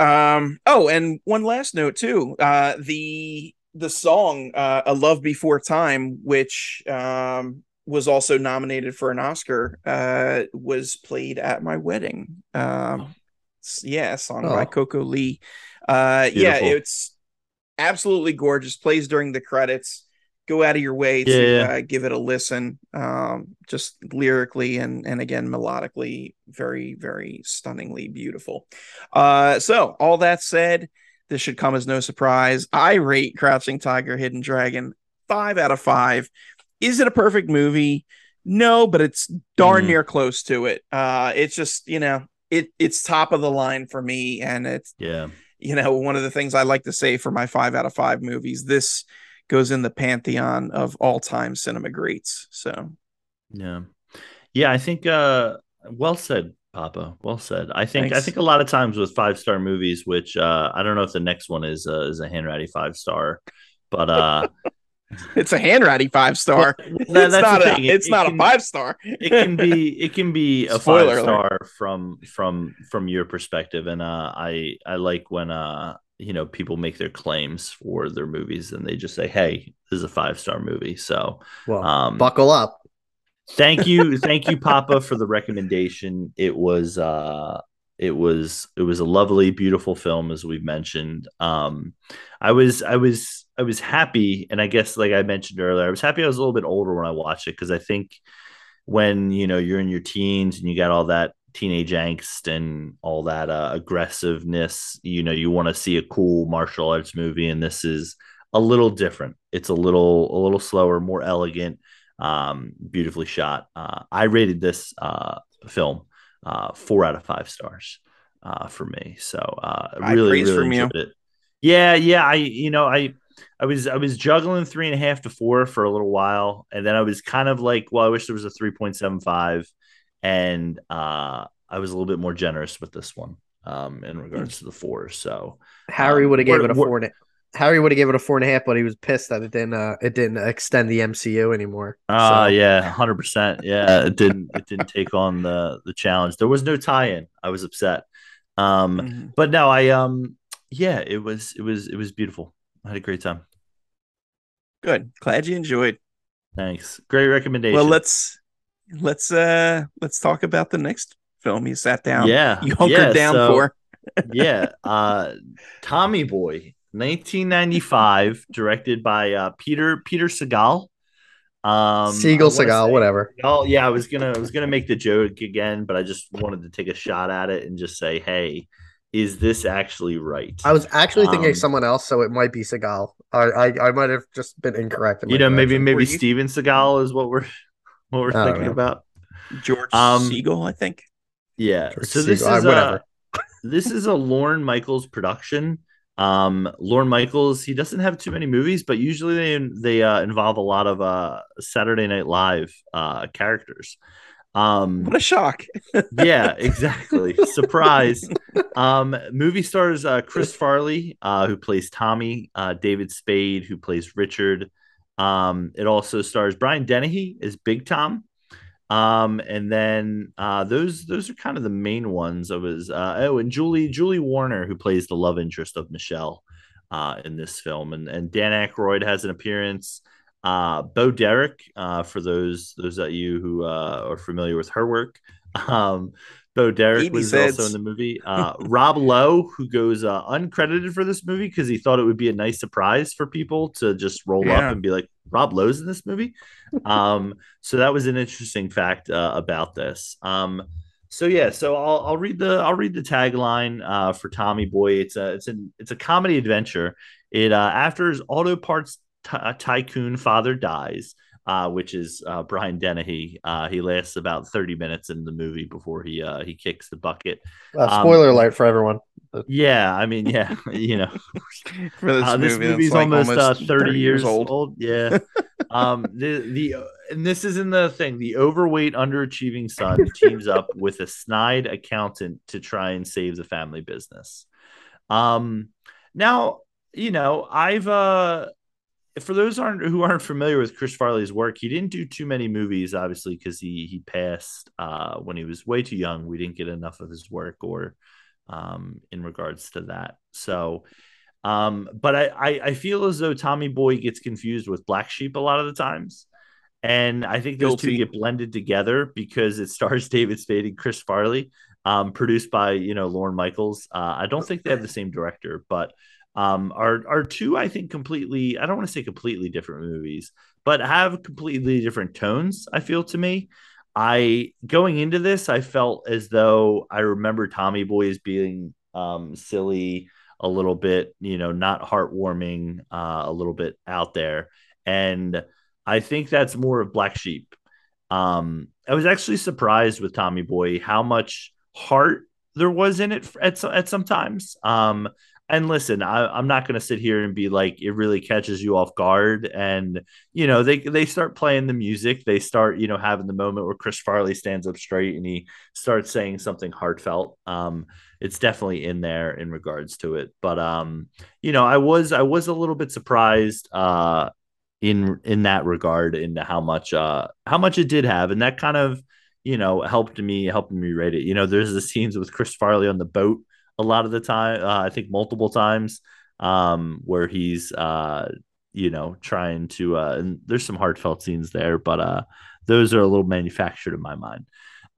yeah. Um. Oh, and one last note too. Uh, the the song uh, "A Love Before Time," which um was also nominated for an Oscar, uh, was played at my wedding. Um, s- yeah, a song by Oh. Coco Lee. Uh, yeah, it's absolutely gorgeous. Plays during the credits. Go out of your way to Yeah. uh, give it a listen. Um, just lyrically and and again melodically, very very stunningly beautiful. Uh, so all that said, this should come as no surprise. I rate Crouching Tiger, Hidden Dragon five out of five. Is it a perfect movie? No, but it's darn Mhm. near close to it. Uh, it's just you know it it's top of the line for me, and it's Yeah. you know one of the things I like to say for my five out of five movies. This goes in the pantheon of all time cinema greats. So Yeah. Yeah, I think uh well said, Papa. Well said. I think I think a lot of times with five star movies, which uh I don't know if the next one is uh, is a Hanratty five star, but uh it's a Hanratty five star. that- it's that's the not a. It- it's it not can- a five star. it can be it can be a Spoiler five alert. star from from from your perspective and uh i i like when uh you know people make their claims for their movies and they just say hey this is a five star movie so Well, um buckle up. thank you thank you papa for the recommendation it was uh it was it was a lovely beautiful film as we've mentioned. Um i was i was i was happy and i guess like i mentioned earlier i was happy i was a little bit older when i watched it because i think when you know you're in your teens and you got all that teenage angst and all that uh, aggressiveness you know you want to see a cool martial arts movie and this is a little different. It's a little a little slower more elegant um beautifully shot. Uh i rated this uh film uh four out of five stars uh for me so uh really really from you. enjoyed it yeah yeah i you know i I was I was juggling three and a half to four for a little while, and then I was kind of like, well, I wish there was a three point seven five, and uh, I was a little bit more generous with this one um, in regards to the four. So Harry um, would have gave it a four and a, Harry would have given it a four and a half, but he was pissed that it didn't uh, it didn't extend the MCU anymore. uh So- yeah, hundred percent. Yeah, it didn't it didn't take on the the challenge. There was no tie in. I was upset. Um, Mhm. but no, I um yeah, it was it was it was beautiful. I had a great time. Good. Glad you enjoyed. Thanks. Great recommendation. Well, let's let's uh let's talk about the next film you sat down. yeah, You hunkered yeah, down so- for. yeah, uh, Tommy Boy, 1995, directed by uh, Peter Peter Segal. Um, Siegel, I say- whatever. Oh yeah, I was gonna I was gonna make the joke again, but I just wanted to take a shot at it and just say, hey, is this actually right? I was actually thinking Um, of someone else, so it might be Segal. I I, I might have just been incorrect. in you my know, maybe maybe you- Steven Seagal is what we're what we're I thinking know. about. George Um, Siegel, I think. Yeah. George so this Siegel, is uh, whatever. uh, this is a Lorne Michaels production. Um, Lorne Michaels, he doesn't have too many movies, but usually they they uh, involve a lot of uh, Saturday Night Live uh, characters. Um, What a shock. yeah, exactly. Surprise. Um, movie stars uh, Chris Farley, uh, who plays Tommy, uh, David Spade, who plays Richard. Um, it also stars Brian Dennehy as Big Tom. Um, and then uh, those those are kind of the main ones. Of his uh, oh, and Julie Julie Warner, who plays the love interest of Michelle uh, in this film, and and Dan Aykroyd has an appearance. Uh, Bo Derek, uh, for those those of you who uh, are familiar with her work, um, Bo Derek was heads. also in the movie. Uh, Rob Lowe, who goes uh, uncredited for this movie because he thought it would be a nice surprise for people to just roll Yeah. up and be like, Rob Lowe's in this movie. Um, so that was an interesting fact uh, about this. Um, so yeah, so I'll, I'll read the I'll read the tagline uh, for Tommy Boy. It's a it's an it's a comedy adventure. It uh, after his auto parts ty- uh, tycoon father dies, uh, which is uh, Brian Dennehy. Uh, he lasts about thirty minutes in the movie before he uh, he kicks the bucket. Uh, um, spoiler alert for everyone. Yeah, I mean, yeah, you know, For this uh, movie, this movie's like almost, uh, 30, years old. Yeah. um, the the and this is in the thing. The overweight, underachieving son teams up with a snide accountant to try and save the family business. Um, now you know I've uh, for those aren't who aren't familiar with Chris Farley's work, he didn't do too many movies, obviously, because he he passed uh, when he was way too young. We didn't get enough of his work or um, in regards to that. So, um, but I, I I feel as though Tommy Boy gets confused with Black Sheep a lot of the times. And I think those Guilty. two get blended together because it stars David Spade and Chris Farley, um, produced by you know Lorne Michaels. Uh, I don't think they have the same director, but um, are are two I think completely. I don't want to say completely different movies, but have completely different tones. I feel to me. I going into this, I felt as though I remember Tommy Boy as being um, silly, a little bit, you know, not heartwarming, uh, a little bit out there, and I think that's more of Black Sheep. Um, I was actually surprised with Tommy Boy how much heart there was in it at at some times. Um, and listen, I, am not going to sit here and be like it really catches you off guard. And you know, they they start playing the music. They start you know having the moment where Chris Farley stands up straight and he starts saying something heartfelt. Um, it's definitely in there in regards to it. But um, you know, I was I was a little bit surprised uh in in that regard into how much uh how much it did have, and that kind of you know helped me helped me rate it. You know, there's the scenes with Chris Farley on the boat a lot of the time. Uh, I think multiple times um, where he's uh, you know trying to uh, and there's some heartfelt scenes there, but uh, those are a little manufactured in my mind.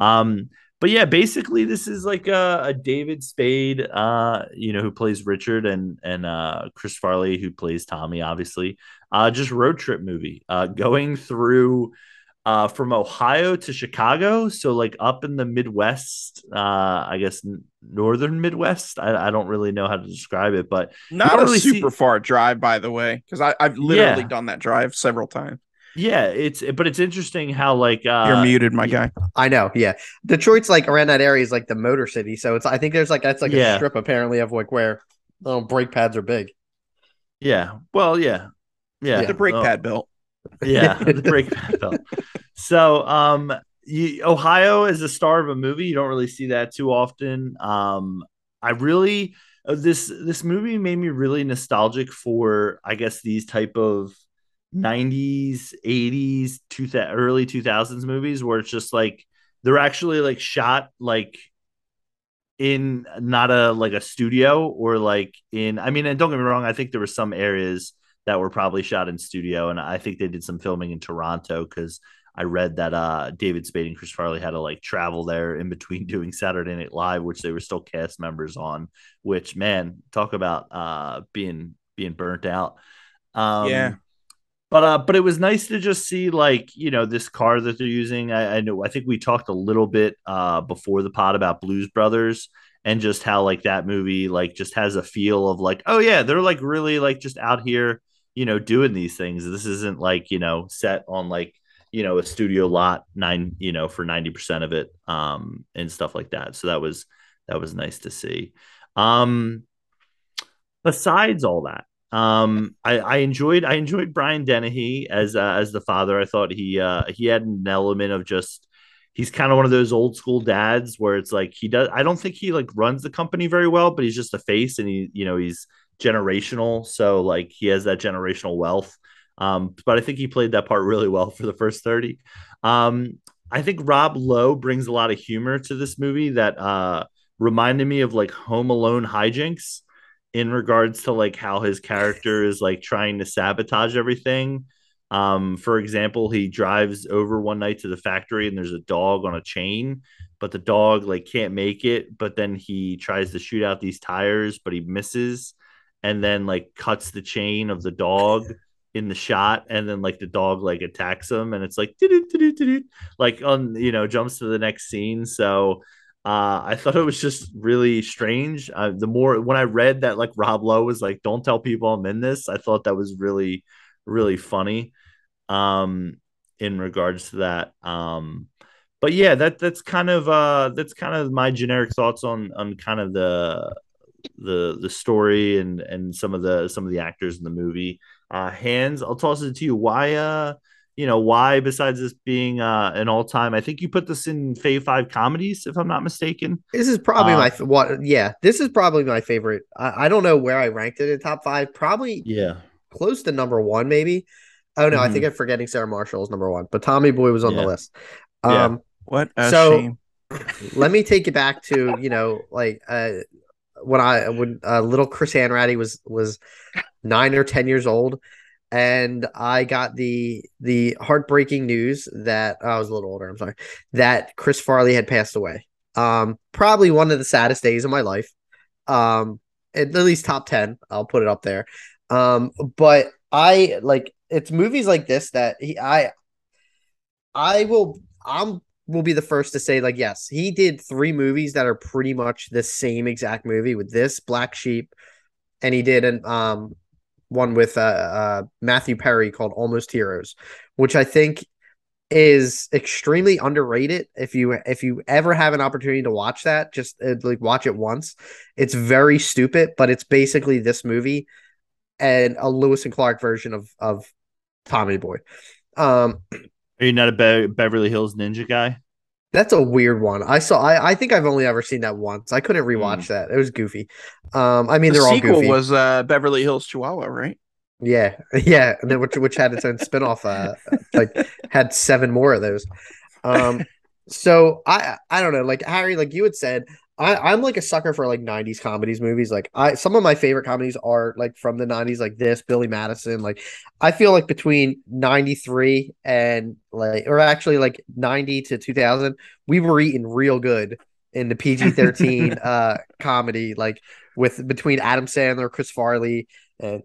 Um, but yeah, basically this is like a, a David Spade, uh, you know, who plays Richard and and uh, Chris Farley who plays Tommy, obviously, uh, just road trip movie, uh, going through uh, from Ohio to Chicago. So like up in the Midwest, uh, I guess northern Midwest. I, I don't really know how to describe it, but not a really super see... far drive, by the way, because I've literally yeah. done that drive several times. Yeah, it's but it's interesting how like uh, you're muted, my guy. I know. Yeah, Detroit's like around that area is like the Motor City, so it's I think there's like that's like yeah. a strip apparently of like where little brake pads are big. Yeah. Well, yeah. Yeah. The brake pad belt yeah, the brake pad So, um, you, Ohio is a star of a movie. You don't really see that too often. Um, I really uh, this this movie made me really nostalgic for I guess these type of 90s, 80s, two early 2000s movies where it's just like they're actually like shot like in not a like a studio or like in I mean and don't get me wrong I think there were some areas that were probably shot in studio. And I think they did some filming in Toronto because I read that uh, David Spade and Chris Farley had to like travel there in between doing Saturday Night Live, which they were still cast members on. Which man, talk about uh, being being burnt out. Um, yeah. But uh, but it was nice to just see like you know this car that they're using. I, I know I think we talked a little bit uh, before the pod about Blues Brothers and just how like that movie like just has a feel of like oh yeah they're like really like just out here you know, doing these things. This isn't like, you know, set on like, you know, a studio lot nine, you know, for 90% of it, um, and stuff like that. So that was, that was nice to see. Um, besides all that, um, I, I enjoyed, I enjoyed Brian Dennehy as, uh, as the father. I thought he, uh, he had an element of just, he's kind of one of those old school dads where it's like he does i don't think he like runs the company very well but he's just a face and he you know he's generational. So like he has that generational wealth. Um, but I think he played that part really well for the first 30. Um, I think Rob Lowe brings a lot of humor to this movie that uh, reminded me of like Home Alone hijinks in regards to like how his character is like trying to sabotage everything. Um, for example, he drives over one night to the factory and there's a dog on a chain, but the dog like can't make it. But then he tries to shoot out these tires, but he misses and then like cuts the chain of the dog in the shot and then like the dog like attacks him and it's like like on you know jumps to the next scene so uh, I thought it was just really strange. Uh, the more when I read that, like Rob Lowe was like, "Don't tell people I'm in this," I thought that was really, really funny. Um, in regards to that, um, but yeah, that that's kind of uh, that's kind of my generic thoughts on on kind of the the the story and and some of the some of the actors in the movie. Uh, Hans, I'll toss it to you. Why uh you know why besides this being uh an all-time i think you put this in fave five comedies if i'm not mistaken this is probably uh, my what yeah this is probably my favorite I, I, don't know where i ranked it in top five probably yeah close to number one, maybe. Oh no, I think I'm forgetting Sarah Marshall is number one, but Tommy Boy was on Yeah. the list. Yeah. Um, What a So- shame. let me take you back to you know like uh when I when uh, little Chris Hanratty was was nine or ten years old, and I got the the heartbreaking news that I was a little older. I'm sorry that Chris Farley had passed away. Um, probably one of the saddest days of my life. Um, at least top ten. I'll put it up there. Um, but I like it's movies like this that he I I will I'm will be the first to say like yes he did three movies that are pretty much the same exact movie with this black sheep and he did an um one with uh, uh matthew perry called almost heroes which i think is extremely underrated if you if you ever have an opportunity to watch that just uh, like watch it once it's very stupid but it's basically this movie and a lewis and clark version of of tommy boy um Are you not a Be- Beverly Hills Ninja guy? That's a weird one. I saw. I, I think I've only ever seen that once. I couldn't rewatch that. It was goofy. Um, I mean, the they're all sequel goofy. was uh, Beverly Hills Chihuahua, right? yeah, yeah. And then which which had its own spinoff. Uh, like had seven more of those. Um, so I I don't know. Like Harry, like you had said, I I'm like a sucker for like '90s comedies movies. Like I some of my favorite comedies are like from the '90s, like this Billy Madison. Like I feel like between '93 and like, or actually like '90 to 2000, we were eating real good in the PG-13 uh comedy, like with between Adam Sandler, Chris Farley, and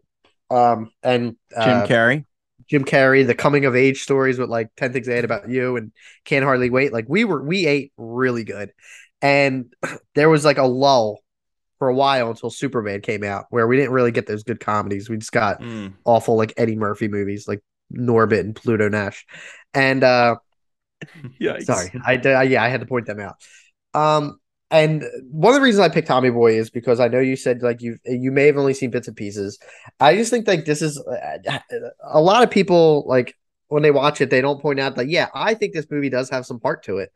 um and Jim uh, Carrey. Jim Carrey, the coming of age stories with like 10 Things I Hate About You and Can't Hardly Wait. Like we were, we ate really good. And there was like a lull for a while until Superman came out where we didn't really get those good comedies. We just got Mm. awful like Eddie Murphy movies like Norbit and Pluto Nash. And uh Yikes. Sorry, I did. I, yeah, I had to point them out. Um, and one of the reasons I picked Tommy Boy is because I know you said like you you may have only seen bits and pieces. I just think like this is uh, a lot of people like when they watch it they don't point out that yeah I think this movie does have some part to it.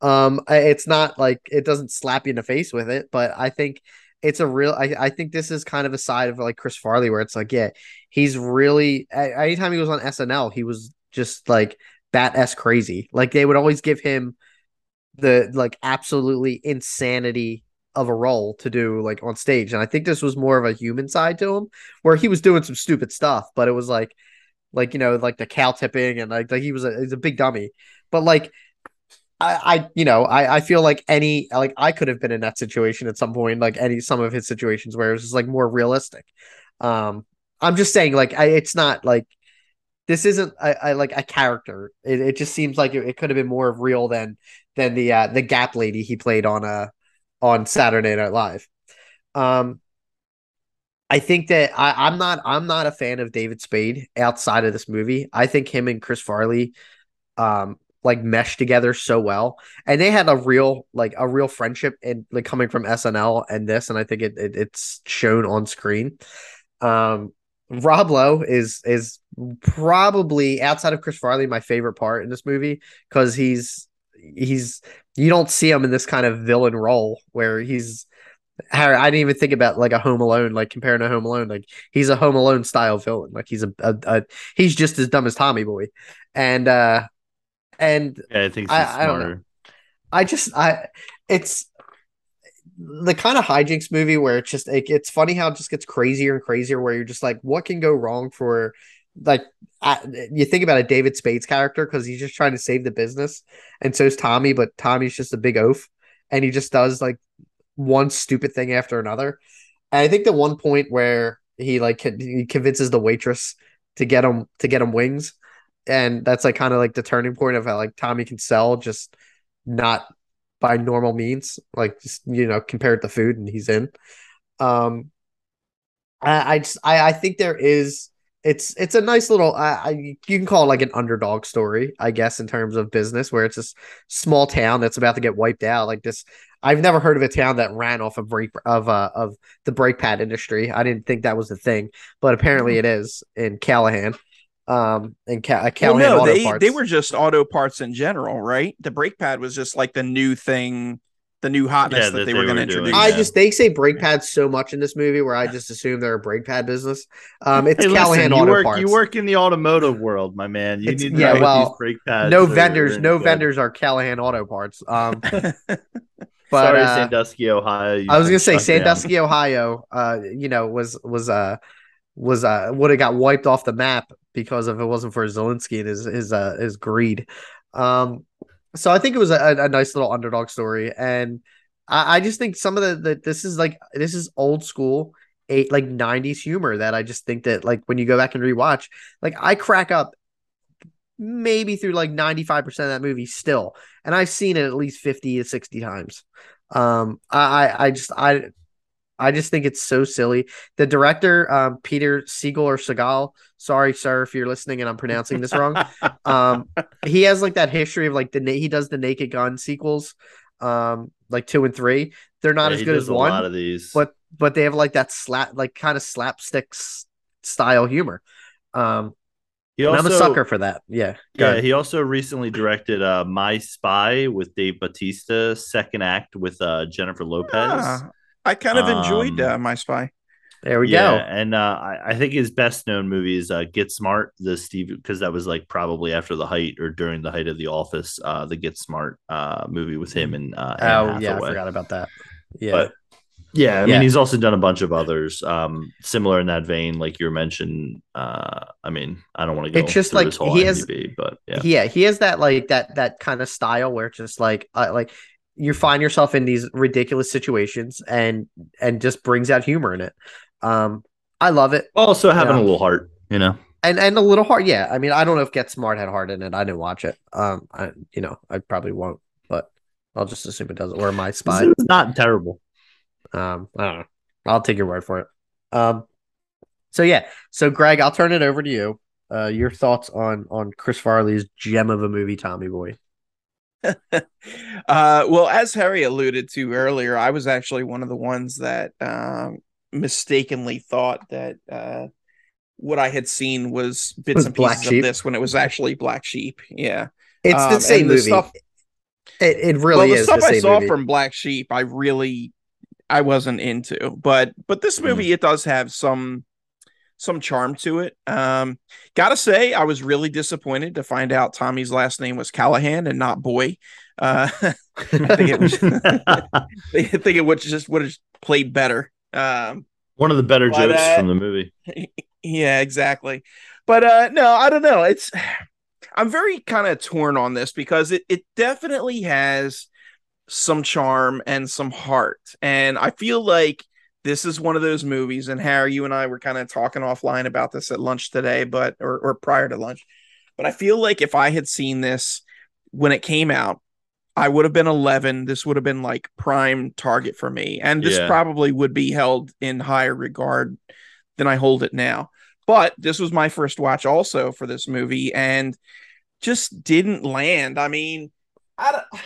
Um, it's not like it doesn't slap you in the face with it, but I think it's a real. I I think this is kind of a side of like Chris Farley where it's like yeah he's really anytime he was on SNL he was just like bat s crazy. Like they would always give him the like absolutely insanity of a role to do like on stage. And I think this was more of a human side to him where he was doing some stupid stuff, but it was like like you know, like the cow tipping and like like he was a he's a big dummy. But like I, I you know, I, I feel like any like I could have been in that situation at some point, like any some of his situations where it was just like more realistic. Um I'm just saying like I it's not like this isn't I, a, like a character. It, it just seems like it, it could have been more real than than the uh, the Gap lady he played on uh on Saturday Night Live. Um, I think that I, I'm not I'm not a fan of David Spade outside of this movie. I think him and Chris Farley, um, like mesh together so well, and they had a real like a real friendship and like coming from SNL and this, and I think it, it it's shown on screen. Um, Rob Lowe is is probably outside of Chris Farley my favorite part in this movie because he's he's you don't see him in this kind of villain role where he's Harry, I didn't even think about like a Home Alone, like comparing to Home Alone. Like he's a Home Alone style villain. Like he's a, a, a he's just as dumb as Tommy Boy, and uh and Yeah, I think I- I don't know. I just I it's the kind of hijinks movie where it's just it, it's funny how it just gets crazier and crazier where you're just like what can go wrong for like I, you think about a David Spades character because he's just trying to save the business and so is Tommy but Tommy's just a big oaf and he just does like one stupid thing after another and I think the one point where he like he convinces the waitress to get him to get him wings and that's like kind of like the turning point of how like Tommy can sell just not by normal means, like just you know, compared to food, and he's in. Um, I I just I, I think there is it's it's a nice little I, I you can call it like an underdog story, I guess, in terms of business, where it's this small town that's about to get wiped out. Like this, I've never heard of a town that ran off of break of uh of the brake pad industry. I didn't think that was a thing, but apparently it is in Callahan. Um, in Ca- uh, Well, Callahan no, Auto they Parts. they were just auto parts in general, right? The brake pad was just like the new thing the new hotness Yeah, that, that they, they were going to were doing, introduce. I yeah. just they say brake pads so much in this movie where I just assume they're a brake pad business. Um, it's Hey, listen, Callahan you Auto work, Parts. You work in the automotive world, my man. You It's- need to yeah, know well, these brake pads. no vendors, no good. vendors are Callahan Auto Parts. Um, but Sorry, uh, Sandusky, Ohio. you've I was gonna say shut down. Sandusky, Ohio. Uh, you know, was was uh was uh would have got wiped off the map because if it wasn't for Zalinsky and his his uh his greed. Um, so I think it was a, a nice little underdog story, and I, I just think some of the, the this is like this is old school eight like '90s humor that I just think that like when you go back and rewatch, like I crack up maybe through like 95% of that movie still and i've seen it at least 50 to 60 times. Um i I just i i just think it's so silly the director um peter siegel or segal sorry sir if you're listening and i'm pronouncing this wrong um he has like that history of like the na- he does the naked gun sequels um like two and three they're not Yeah, as he good does as a one lot of these. but but they have like that slap like kind of slapstick style humor um he and also, i'm a sucker for that yeah Yeah, ahead. he also recently directed uh, My Spy with Dave Batista, second act with uh, Jennifer Lopez. Ah, I kind of enjoyed Um, uh, My Spy. there we yeah, go and uh, I, I think his best known movie is uh, Get Smart, the Steve, because that was like probably after the height or during the height of The Office, uh, the Get Smart uh, movie with him and uh, Anne Oh yeah, I forgot about that. Yeah, But yeah, I Yeah. mean, he's also done a bunch of others um, similar in that vein, like you mentioned. Uh, I mean, I don't want to go. It's just like his whole he has- IMDb, but yeah, yeah, he has that like that that kind of style where it's just like uh, like you find yourself in these ridiculous situations and and just brings out humor in it. Um, I love it, also having Yeah. a little heart, you know. and and a little heart, Yeah, I mean, I don't know if Get Smart had heart in it. I didn't watch it. Um, I you know I probably won't, but I'll just assume it doesn't. Or My Spy. It's not terrible. Um, I don't know. I'll take your word for it. Um, so yeah. So Greg, I'll turn it over to you. Uh, your thoughts on on Chris Farley's gem of a movie, Tommy Boy. uh, well, as Harry alluded to earlier, I was actually one of the ones that um, mistakenly thought that uh, what I had seen was bits Was and pieces of this when it was actually Black Sheep. Yeah, It's Um, the same the movie. stuff- it, it really well, the is stuff the I saw movie. from Black Sheep, I really, I wasn't into. But but this Mhm. movie, it does have some some charm to it. Um, gotta say, I was really disappointed to find out Tommy's last name was Callahan and not Boy. Uh, I think it was. I think it would just would have played better. Um, One of the better But, jokes uh, from the movie. yeah, exactly. But uh no, I don't know. It's I'm very kind of torn on this because it it definitely has some charm and some heart. And I feel like this is one of those movies and Harry you and I were kind of talking offline about this at lunch today, but or or prior to lunch. But I feel like if I had seen this when it came out, I would have been 11. This would have been like prime target for me. And this Yeah. probably would be held in higher regard than I hold it now. But this was my first watch also for this movie and just didn't land. I mean, I don't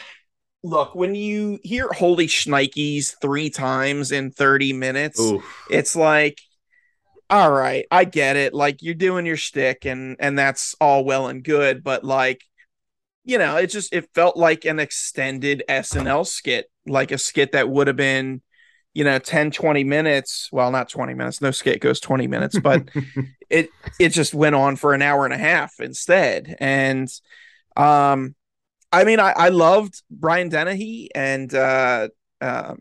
look when you hear holy shnikes three times in 30 minutes, Oof. it's like all right, I get it. Like you're doing your shtick and and that's all well and good, but like you know, it just it felt like an extended SNL skit, like a skit that would have been, you know, 10, 20 minutes. Well, not 20 minutes. No skit goes 20 minutes, but it it just went on for an hour and a half instead. And um I mean I, I loved Brian Dennehy and uh um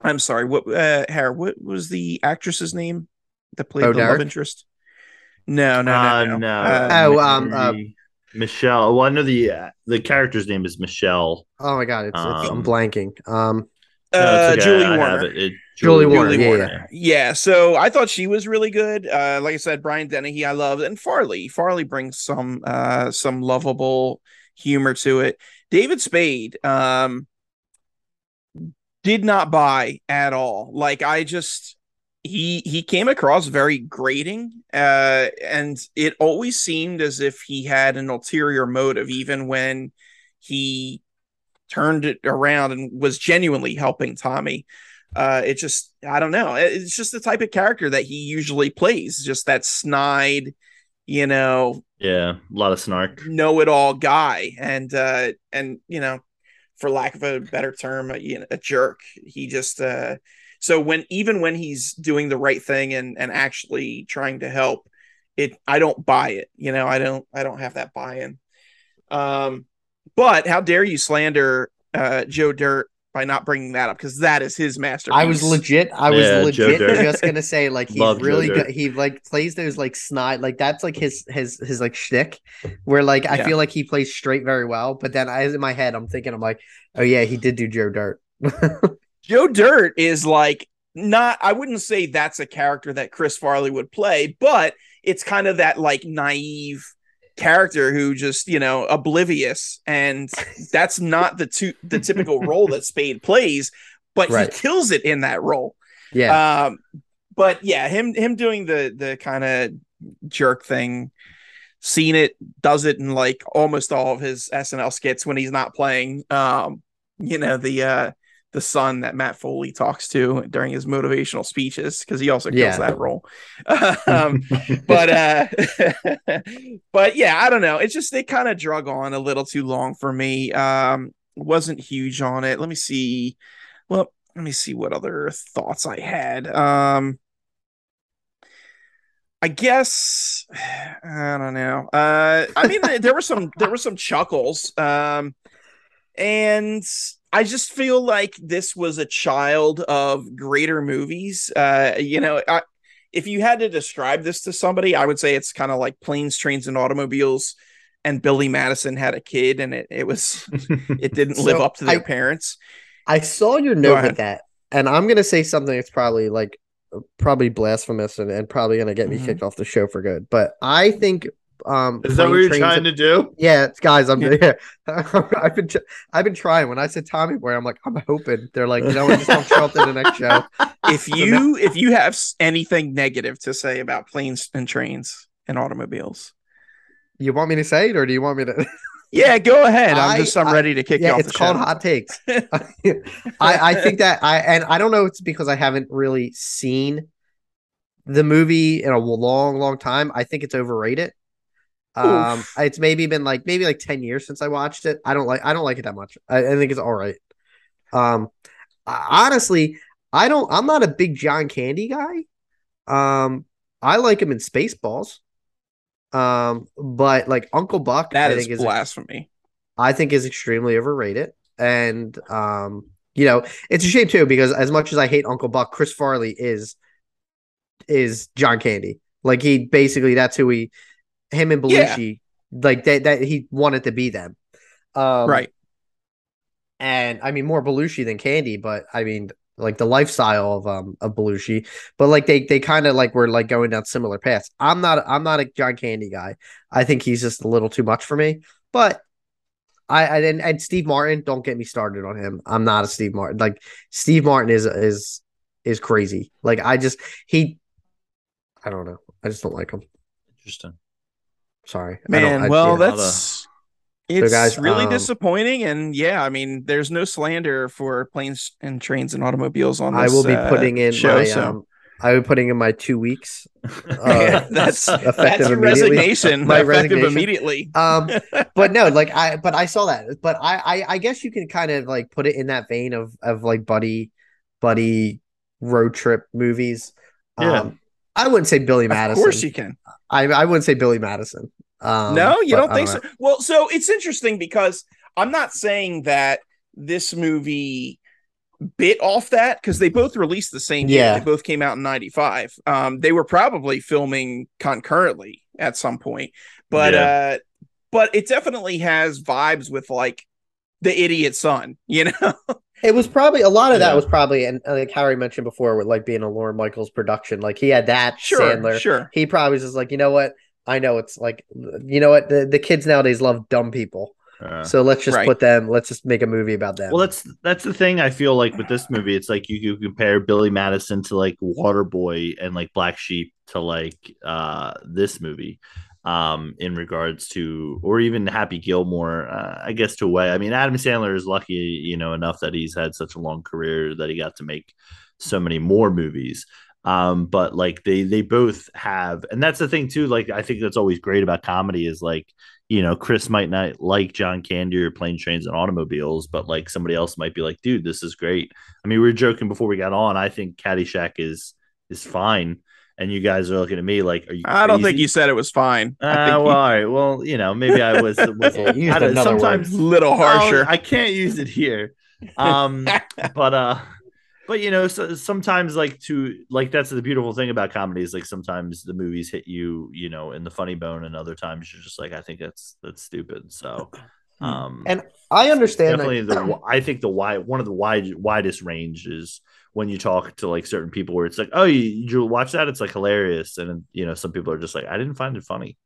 I'm sorry, what uh Harry, what was the actress's name that played Bo the love interest? No, no, Uh, no, no. no. Uh, Oh, um, Mary- Michelle. Well, I know the uh, the character's name is Michelle. Oh my god, it's, it's I'm Um, blanking. Um, No, uh, okay, Julie I Warner. it. It- Julie Warner, Julie yeah, Warner. Yeah. So I thought she was really good. Uh, like I said, Brian Dennehy, I loved, and Farley. Farley brings some uh some lovable humor to it. David Spade um did not buy at all. Like I just he he came across very grating uh and it always seemed as if he had an ulterior motive even when he turned it around and was genuinely helping Tommy uh it just i don't know it's just the type of character that he usually plays just that snide you know Yeah, a lot of snark. know-it-all guy and uh and you know for lack of a better term, a, you know, a jerk. He just uh, so when even when he's doing the right thing and and actually trying to help, it I don't buy it. You know, I don't I don't have that buy-in. Um, but how dare you slander uh, Joe Dirt by not bringing that up because that is his masterpiece. I was legit. I was yeah, legit just gonna say like he's Love really good. He like plays those like snide like that's like his his his like shtick. Where like I yeah. feel like he plays straight very well, but then I in my head I'm thinking I'm like, oh yeah, he did do Joe Dirt. Joe Dirt is like not I wouldn't say that's a character that Chris Farley would play, but it's kind of that like naive character who just you know oblivious and that's not the two the typical role that Spade plays, but right. he kills it in that role. Yeah. Um, but yeah, him him doing the the kind of jerk thing, seen it, does it in like almost all of his SNL skits when he's not playing. Um, you know the uh the son that Matt Foley talks to during his motivational speeches because he also kills yeah. that role. um, but uh, but yeah, I don't know. It's just they kind of drug on a little too long for me. Um, wasn't huge on it. Let me see. Well, let me see what other thoughts I had. Um, I guess I don't know. Uh, I mean, there were some there were some chuckles. Um, and I just feel like this was a child of greater movies. Uh, you know, I, if you had to describe this to somebody, I would say it's kind of like planes, trains, and automobiles. And Billy Madison had a kid, and it it was it didn't so live up to their I, parents. I saw your note with that, and I'm gonna say something that's probably like probably blasphemous and, and probably gonna get me mm-hmm. kicked off the show for good. But I think um, Is that what you're trying to do? Yeah, guys, I'm yeah. I've been I've been trying. When I said Tommy Boy, I'm like, I'm hoping they're like, you know, just don't show up to the next show. If you if you have anything negative to say about planes and trains and automobiles, you want me to say it, or do you want me to? Yeah, go ahead. I'm just I'm I, ready to kick yeah, you off. It's called show. hot takes. I I think that I and I don't know. It's because I haven't really seen the movie in a long, long time. I think it's overrated. Um, Oof. it's maybe been like maybe like ten years since I watched it. I don't like I don't like it that much. I, I think it's all right. Um, honestly, I don't. I'm not a big John Candy guy. Um, I like him in Spaceballs. Um, but like Uncle Buck, that I is think blasphemy. Is, I think is extremely overrated, and um, you know, it's a shame too because as much as I hate Uncle Buck, Chris Farley is is John Candy. Like he basically that's who he him and Belushi, yeah. like that that he wanted to be them. Um, right. And I mean more Belushi than Candy, but I mean like the lifestyle of um of Belushi, but like they they kind of like were like going down similar paths. I'm not I'm not a John Candy guy. I think he's just a little too much for me. But I, I and, and Steve Martin, don't get me started on him. I'm not a Steve Martin. Like Steve Martin is is is crazy. Like I just he I don't know. I just don't like him. Interesting. Sorry, man. well, that's it's so guys, really um, disappointing, and yeah, I mean, there's no slander for planes and trains and automobiles on. This, I will be uh, putting in show, my. So. Um, I will be putting in my two weeks. Uh, that's effective that's your resignation. My effective resignation. immediately. um, but no, like I, but I saw that. But I, I, I guess you can kind of like put it in that vein of of like buddy, buddy road trip movies. Yeah. Um, I wouldn't say Billy Madison. Of course you can. I, I wouldn't say Billy Madison. Um, no, you don't think don't so? Well, so it's interesting because I'm not saying that this movie bit off that because they both released the same year. Yeah. They both came out in 95. Um, they were probably filming concurrently at some point. But yeah. uh but it definitely has vibes with like the idiot son, you know. It was probably a lot of yeah. that was probably and like Harry mentioned before with like being a Lorne Michaels production. Like he had that sure, Sandler. Sure. He probably was just like, you know what? I know it's like you know what the, the kids nowadays love dumb people. Uh, so let's just right. put them. Let's just make a movie about them. Well, that's that's the thing. I feel like with this movie, it's like you, you compare Billy Madison to like Waterboy and like Black Sheep to like uh this movie, um, in regards to or even Happy Gilmore. Uh, I guess to a way. I mean, Adam Sandler is lucky, you know, enough that he's had such a long career that he got to make so many more movies. Um, but like they they both have, and that's the thing too. Like I think that's always great about comedy is like you know, Chris might not like John Candy or Plane Trains and Automobiles, but like somebody else might be like, dude, this is great. I mean, we were joking before we got on. I think Caddyshack is is fine. And you guys are looking at me like, are you? I don't think you said it was fine. Uh, I think well, all right. Well, you know, maybe I was, was Yeah, I don't- word. sometimes a little harsher. Oh, I can't use it here. Um, but uh, but you know, so, sometimes like to like that's the beautiful thing about comedies. Like sometimes the movies hit you, you know, in the funny bone, and other times you're just like, I think that's that's stupid. So, Hmm. um, And I understand definitely that. the I think the wide one of the wide widest ranges is when you talk to like certain people where it's like, oh, you, you watch that, it's like hilarious, and you know, some people are just like, I didn't find it funny.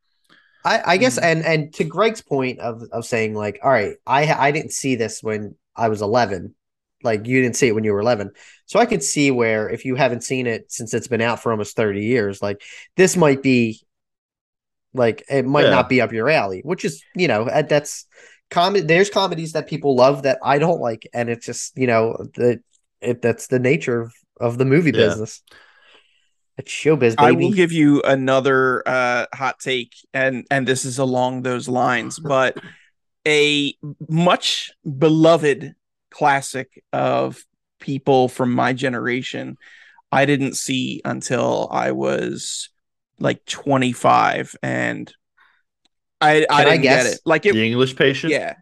I, I guess, Mhm. and and to Greg's point of of saying like, all right, I I didn't see this when I was eleven, like you didn't see it when you were eleven, so I could see where if you haven't seen it since it's been out for almost thirty years, like this might be, like it might Yeah. not be up your alley, which is you know uh, that's comedy. There's comedies that people love that I don't like, and it's just you know the it that's the nature of, of the movie Yeah. business. It's showbiz, I will give you another uh, hot take, and and this is along those lines, but a much beloved classic of people from my generation, I didn't see until I was like 25, and I I Can I didn't get guess? it. Like it, the English patient, yeah.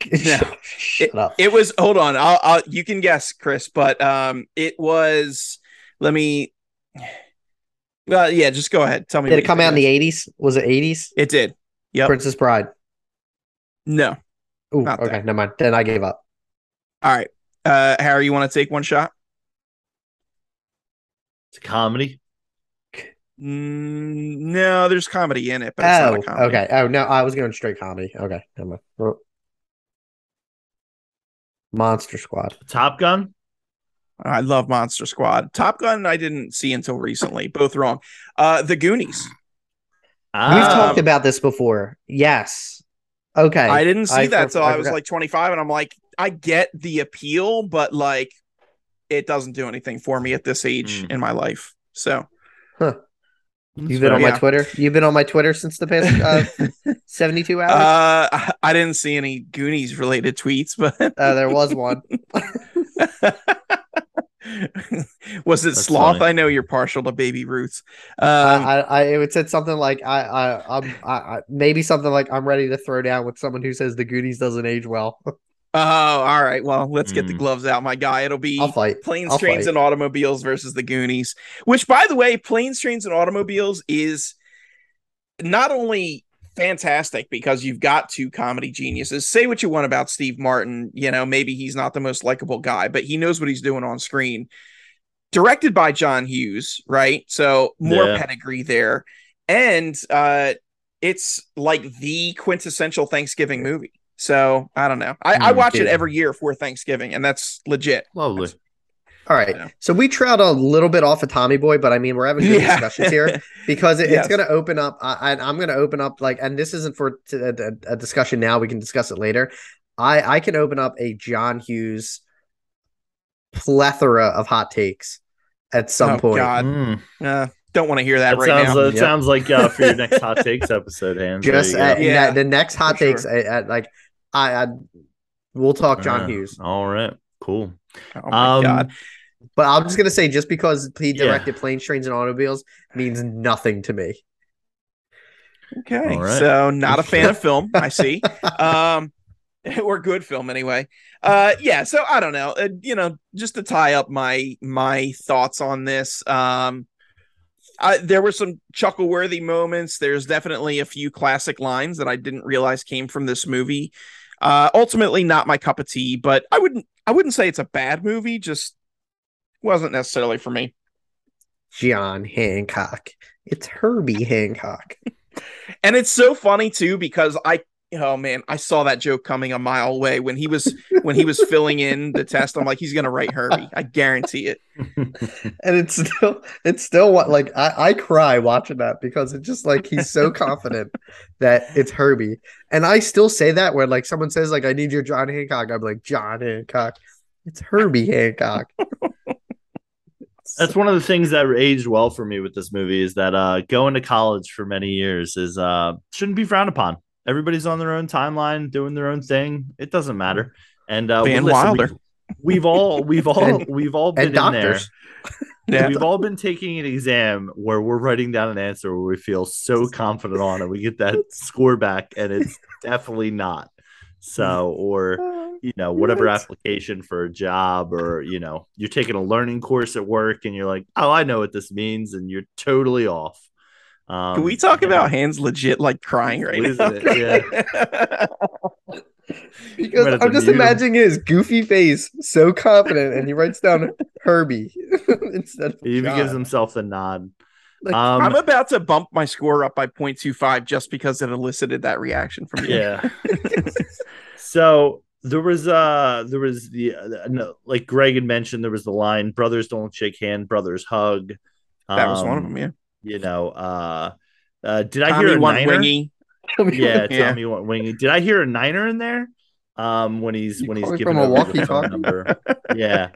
Shut It, up. it was hold on I'll, I'll you can guess chris but um it was let me well yeah just go ahead tell me Did it come out in the eighties? Was it eighties? it did Yep. Princess Bride. no Ooh, okay, that. never mind. Then I gave up. all right uh harry you want to take one shot it's a comedy. mm, no there's comedy in it but it's Oh, not a comedy okay. Oh no, I was going straight comedy. Okay, never mind. Monster Squad. Top Gun. i love monster squad top gun i didn't see until recently both wrong uh the goonies We've Ah, talked about this before. Yes. Okay. i didn't see I that for- till I i was like 25 and i'm like i get the appeal but like it doesn't do anything for me at this age Mm. in my life so You've been on my Yeah. Twitter. You've been on my Twitter since the past uh, seventy-two hours. Uh, I- I didn't see any Goonies related tweets, but Uh, there was one. was it That's sloth? funny. I know you're partial to Baby Ruths. Um, I, I, I it said something like I, I, I'm, I, I, maybe something like I'm ready to throw down with someone who says the Goonies doesn't age well. oh, all right. Well, let's get the Mm. gloves out, my guy. It'll be I'll fight. Planes, I'll Trains, fight. and Automobiles versus the Goonies. Which, by the way, Planes, Trains, and Automobiles is not only fantastic because you've got two comedy geniuses. Say what you want about Steve Martin, you know, maybe he's not the most likable guy, but he knows what he's doing on screen. Directed by John Hughes, right? So more Yeah. pedigree there. And uh it's like the quintessential Thanksgiving movie. So I don't know. I, I Mm, watch it every year for Thanksgiving, and that's legit. lovely. All right. Yeah. So we trailed a little bit off of Tommy Boy, but I mean, we're having good Yeah. discussions here because it, Yes. it's going to open up. I, I- I'm going to open up like, and this isn't for t- a, a- a discussion now. We can discuss it later. I, I can open up a John Hughes plethora of hot takes at some Oh, point. God. Mm. Uh, don't want to hear that, That right sounds. now. That Yep. sounds like uh, for your next hot takes episode, hands. Just at, Yeah, the next hot for sure. takes, I, I, like I, I, we'll talk John Yeah. Hughes. All right, cool. oh my Um, god. But I'm just gonna say, just because he Yeah. directed Planes, Trains, and Automobiles means nothing to me. Okay. all right. So not a fan of film, I see. um or good film anyway. Uh yeah, so I don't know. Uh, you know, just to tie up my my thoughts on this. Um There were some chuckle worthy moments. There's definitely a few classic lines that I didn't realize came from this movie. Uh ultimately not my cup of tea, but I wouldn't I wouldn't say it's a bad movie, just wasn't necessarily for me. John Hancock. It's Herbie Hancock. And it's so funny too because I oh man, I saw that joke coming a mile away when he was when he was filling in the test. I'm like, he's gonna write Herbie. I guarantee it. And it's still it's still what like I, I cry watching that because it's just like he's so confident that it's Herbie. And I still say that when like someone says like I need your John Hancock, I'm like John Hancock. It's Herbie Hancock. That's one of the things that aged well for me with this movie is that uh, going to college for many years is uh, shouldn't be frowned upon. Everybody's on their own timeline, doing their own thing. It doesn't matter. And uh, Van listen, Wilder. we- We've all, we've all, And- we've all been and in there. Yeah. We've all been taking an exam where we're writing down an answer where we feel so confident on it. We get that score back, and it's definitely not. So, or you know, whatever Right. application for a job, or you know, you're taking a learning course at work, and you're like, "Oh, I know what this means," and you're totally off. Um, Can we talk and- about Hans legit like crying right now? Losing it, Because I'm just mute imagining his goofy face, so confident, and he writes down Herbie instead of He even gives himself the nod. Like, Um, I'm about to bump my score up by 0.25 just because it elicited that reaction from you. yeah. so there was uh there was the uh, no, like Greg had mentioned there was the line brothers don't shake hand brothers hug That was one of Um, them, yeah. You know uh uh did I Tommy hear a one niner? wingy. yeah Yeah. Tommy one wingy did I hear a niner in there um when he's You when he's giving from a over the phone walkie-talkie? number yeah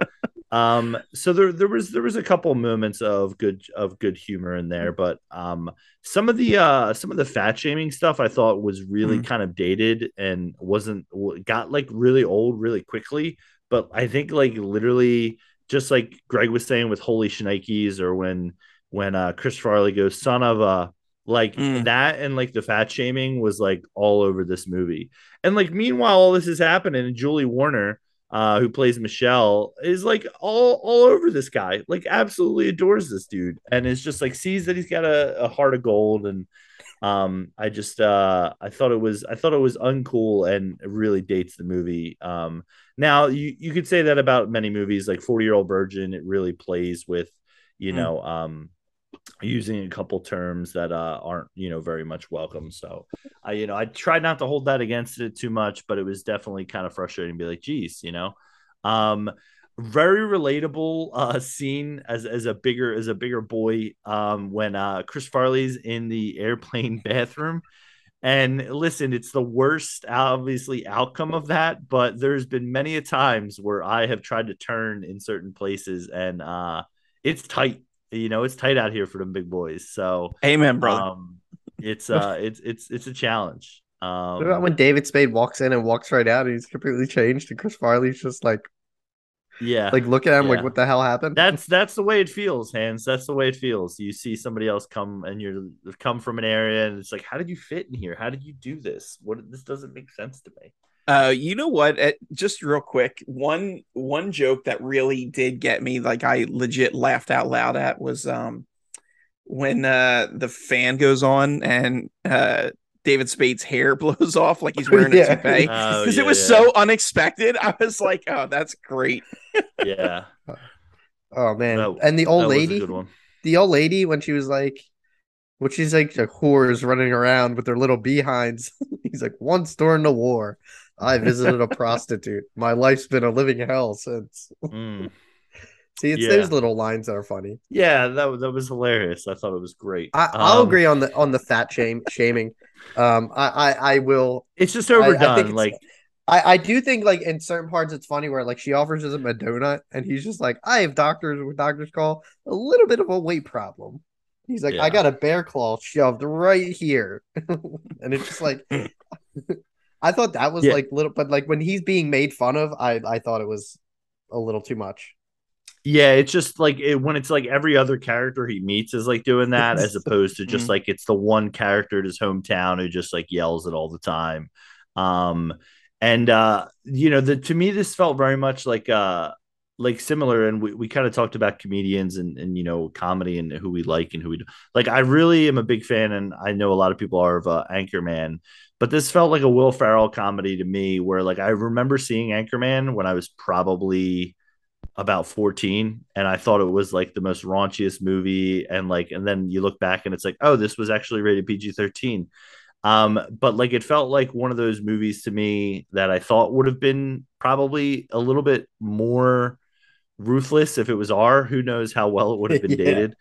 um so there there was there was a couple moments of good of good humor in there but um some of the uh some of the fat shaming stuff i thought was really Mm. kind of dated and wasn't got like really old really quickly but i think like literally just like greg was saying with holy shnikes or when when uh chris farley goes son of a like Mm. that and like the fat shaming was like all over this movie and like meanwhile all this is happening and julie warner uh, who plays Michelle, is like all all over this guy, like absolutely adores this dude, and is just like sees that he's got a, a heart of gold, and um, I just uh, I thought it was I thought it was uncool and it really dates the movie. Um, now you you could say that about many movies, like Forty Year Old Virgin, it really plays with you Mm. know um using a couple terms that uh aren't you know very much welcome so I, you know, I tried not to hold that against it too much, but it was definitely kind of frustrating to be like, geez, you know. Um, very relatable uh scene as as a bigger as a bigger boy um when uh Chris Farley's in the airplane bathroom. And listen, it's the worst, obviously, outcome of that. But there's been many a times where I have tried to turn in certain places, and uh, it's tight. You know, it's tight out here for them big boys. So, Amen, brother. um, it's uh, it's it's it's a challenge. Um, What about when David Spade walks in and walks right out and he's completely changed and Chris Farley's just like yeah, like look at him Yeah. like what the hell happened? that's that's the way it feels, Hans. That's the way it feels. You see somebody else come and you're come from an area, and it's like, how did you fit in here? How did you do this? What this doesn't make sense to me. Uh, you know what? Uh, just real quick, one one joke that really did get me, like I legit laughed out loud at, was um when uh the fan goes on and uh David Spade's hair blows off like he's wearing Yeah. a toupee Oh, because yeah, it was yeah. so unexpected. I was like, oh, that's great. Yeah, oh man. That- and the old lady the old lady when she was like when she's like the whores running around with their little behinds. He's like, once during the war, I visited a prostitute. My life's been a living hell since. Mm. See, it's Yeah. those little lines that are funny. Yeah, that was- that was hilarious. I thought it was great. I, I'll Um, agree on the on the fat shame shaming. Um, I I, I will. It's just I- I overdone. think like I, I do think like in certain parts it's funny where like she offers him a donut and he's just like I have doctors what doctors call a little bit of a weight problem. He's like Yeah. I got a bear claw shoved right here, and it's just like I thought that was Yeah. like little, but like when he's being made fun of, I I thought it was a little too much. Yeah, it's just like it, when it's like every other character he meets is like doing that, as opposed to just Mm. like it's the one character in his hometown who just like yells it all the time. Um, and uh, you know, the to me this felt very much like uh like similar, and we, we kind of talked about comedians and and you know comedy and who we like and who we do. like. I really am a big fan, and I know a lot of people are of uh, Anchorman, but this felt like a Will Ferrell comedy to me, where like I remember seeing Anchorman when I was probably about 14 and i thought it was like the most raunchiest movie and like and then you look back and it's like oh this was actually rated pg-13 um but like it felt like one of those movies to me that i thought would have been probably a little bit more ruthless if it was r who knows how well it would have been Yeah. dated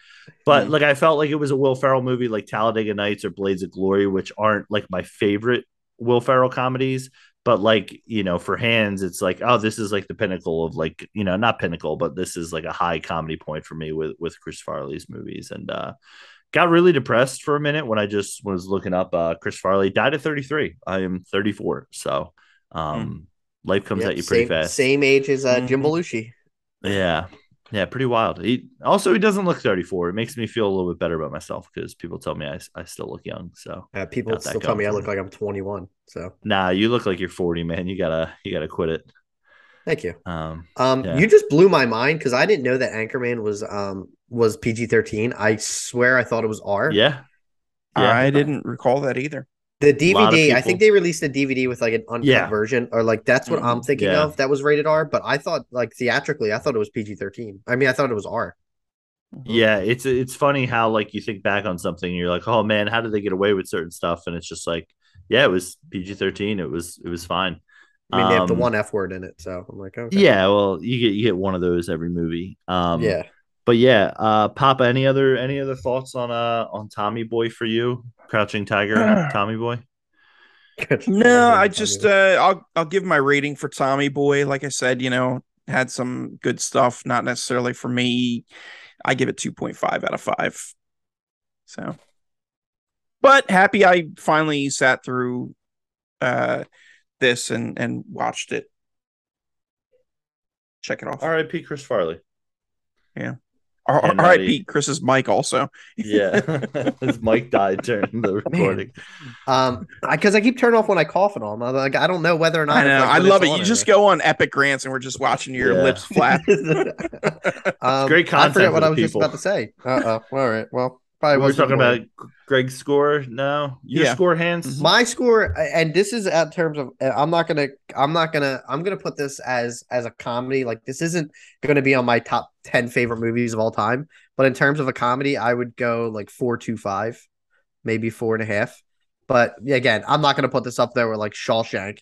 but Mm. like i felt like it was a will ferrell movie like talladega nights or blades of glory which aren't like my favorite will ferrell comedies but like you know for Hans it's like oh this is like the pinnacle of like you know not pinnacle but this is like a high comedy point for me with with chris farley's movies and uh got really depressed for a minute when I just was looking up. Uh, Chris Farley died at 33. I am 34, so um, life comes Yep, at you pretty same, fast. Same age as uh, Jim Mhm. Belushi. Yeah. Yeah, pretty wild. He also he doesn't look 34. It makes me feel a little bit better about myself because people tell me I, I still look young. So Uh, people that still tell me I look for like I'm 21. So nah, you look like you're 40, man. You gotta you gotta quit it. thank you. Um Um, Yeah. you just blew my mind because I didn't know that Anchorman was um was PG 13. I swear I thought it was R. yeah. Yeah. I didn't recall that either. The lot of DVD, I think they released a DVD with like an uncut Yeah. version, or like that's what I'm Mhm. thinking Yeah. of. That was rated R, but I thought like theatrically, I thought it was PG 13. I mean, I thought it was R. Yeah, it's it's funny how like you think back on something, and you're like, oh man, how did they get away with certain stuff? And it's just like, yeah, it was PG thirteen. It was it was fine. I mean, they have the Um, one F word in it, so I'm like, okay, Yeah, well, you get you get one of those every movie. Um, yeah. But yeah, uh, Papa, any other any other thoughts on uh on Tommy Boy for you, Crouching Tiger, Tommy Boy? No, I just uh I'll I'll give my rating for Tommy Boy. Like I said, you know, had some good stuff, not necessarily for me. I give it 2.5 out of 5. So but happy I finally sat through uh this and and watched it. Check it off. All right, Pete Chris Farley. All and right, Maddie. Pete. Chris's mic also. Yeah, his mic died during the recording. um, because I, keep turning off when I cough and all. I'm like, I don't know whether or not. I know. like, I love it. You just not. go on Epic Grants and we're just watching your Yeah. lips flap. um, great I content forget what I was just about to say. Uh oh. All right. Well, probably we were wasn't talking important. about Greg's score. now. your Yeah. score, Hans. Mhm. my score and this is at terms of i'm not gonna i'm not gonna i'm gonna put this as as a comedy like this isn't gonna be on my top 10 favorite movies of all time but in terms of a comedy i would go like four two five maybe four and a half but again i'm not gonna put this up there with like shawshank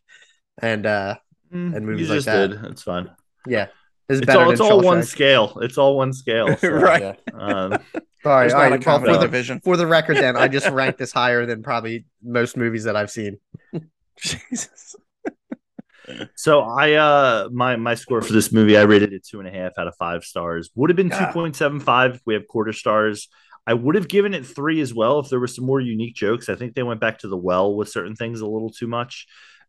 and uh Mm, and movies you like that. did. It's fine. yeah it's, It's all it's than all one scale. It's all one scale. so, Right. yeah. Um, all right, There's all not a right. Well, for the for the record then i just ranked this higher than probably most movies that i've seen Jesus. so I uh my my score for this movie I rated it two and a half out of five stars. Would have been two point seven five if we have quarter stars. I would have given it three as well if there were some more unique jokes. I think they went back to the well with certain things a little too much.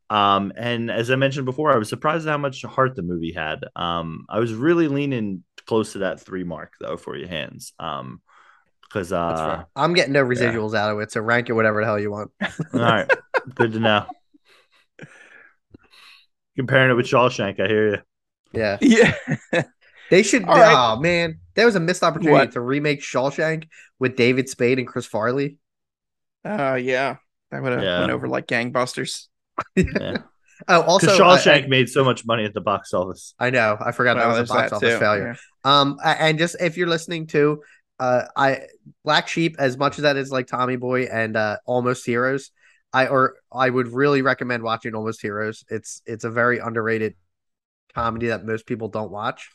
Um, and as I mentioned before, I was surprised at how much heart the movie had. Um, I was really leaning close to that three mark though for your hands. Um, because uh, i'm getting no residuals out of it so rank it whatever the hell you want all right, good to know. Comparing it with Shawshank, I hear you. yeah Yeah. They should. All right. Oh man, there was a missed opportunity What? to remake Shawshank with David Spade and Chris Farley. Uh yeah. That would have Yeah. went over like gangbusters. Yeah. Oh, also, Because I, Shawshank made so much money at the box office. I, I know. I forgot Well, that was a box that office too. failure. Um, and just if you're listening to, uh, I Black Sheep, as much as that is like Tommy Boy and uh, Almost Heroes, I or I would really recommend watching Almost Heroes. It's it's a very underrated comedy that most people don't watch.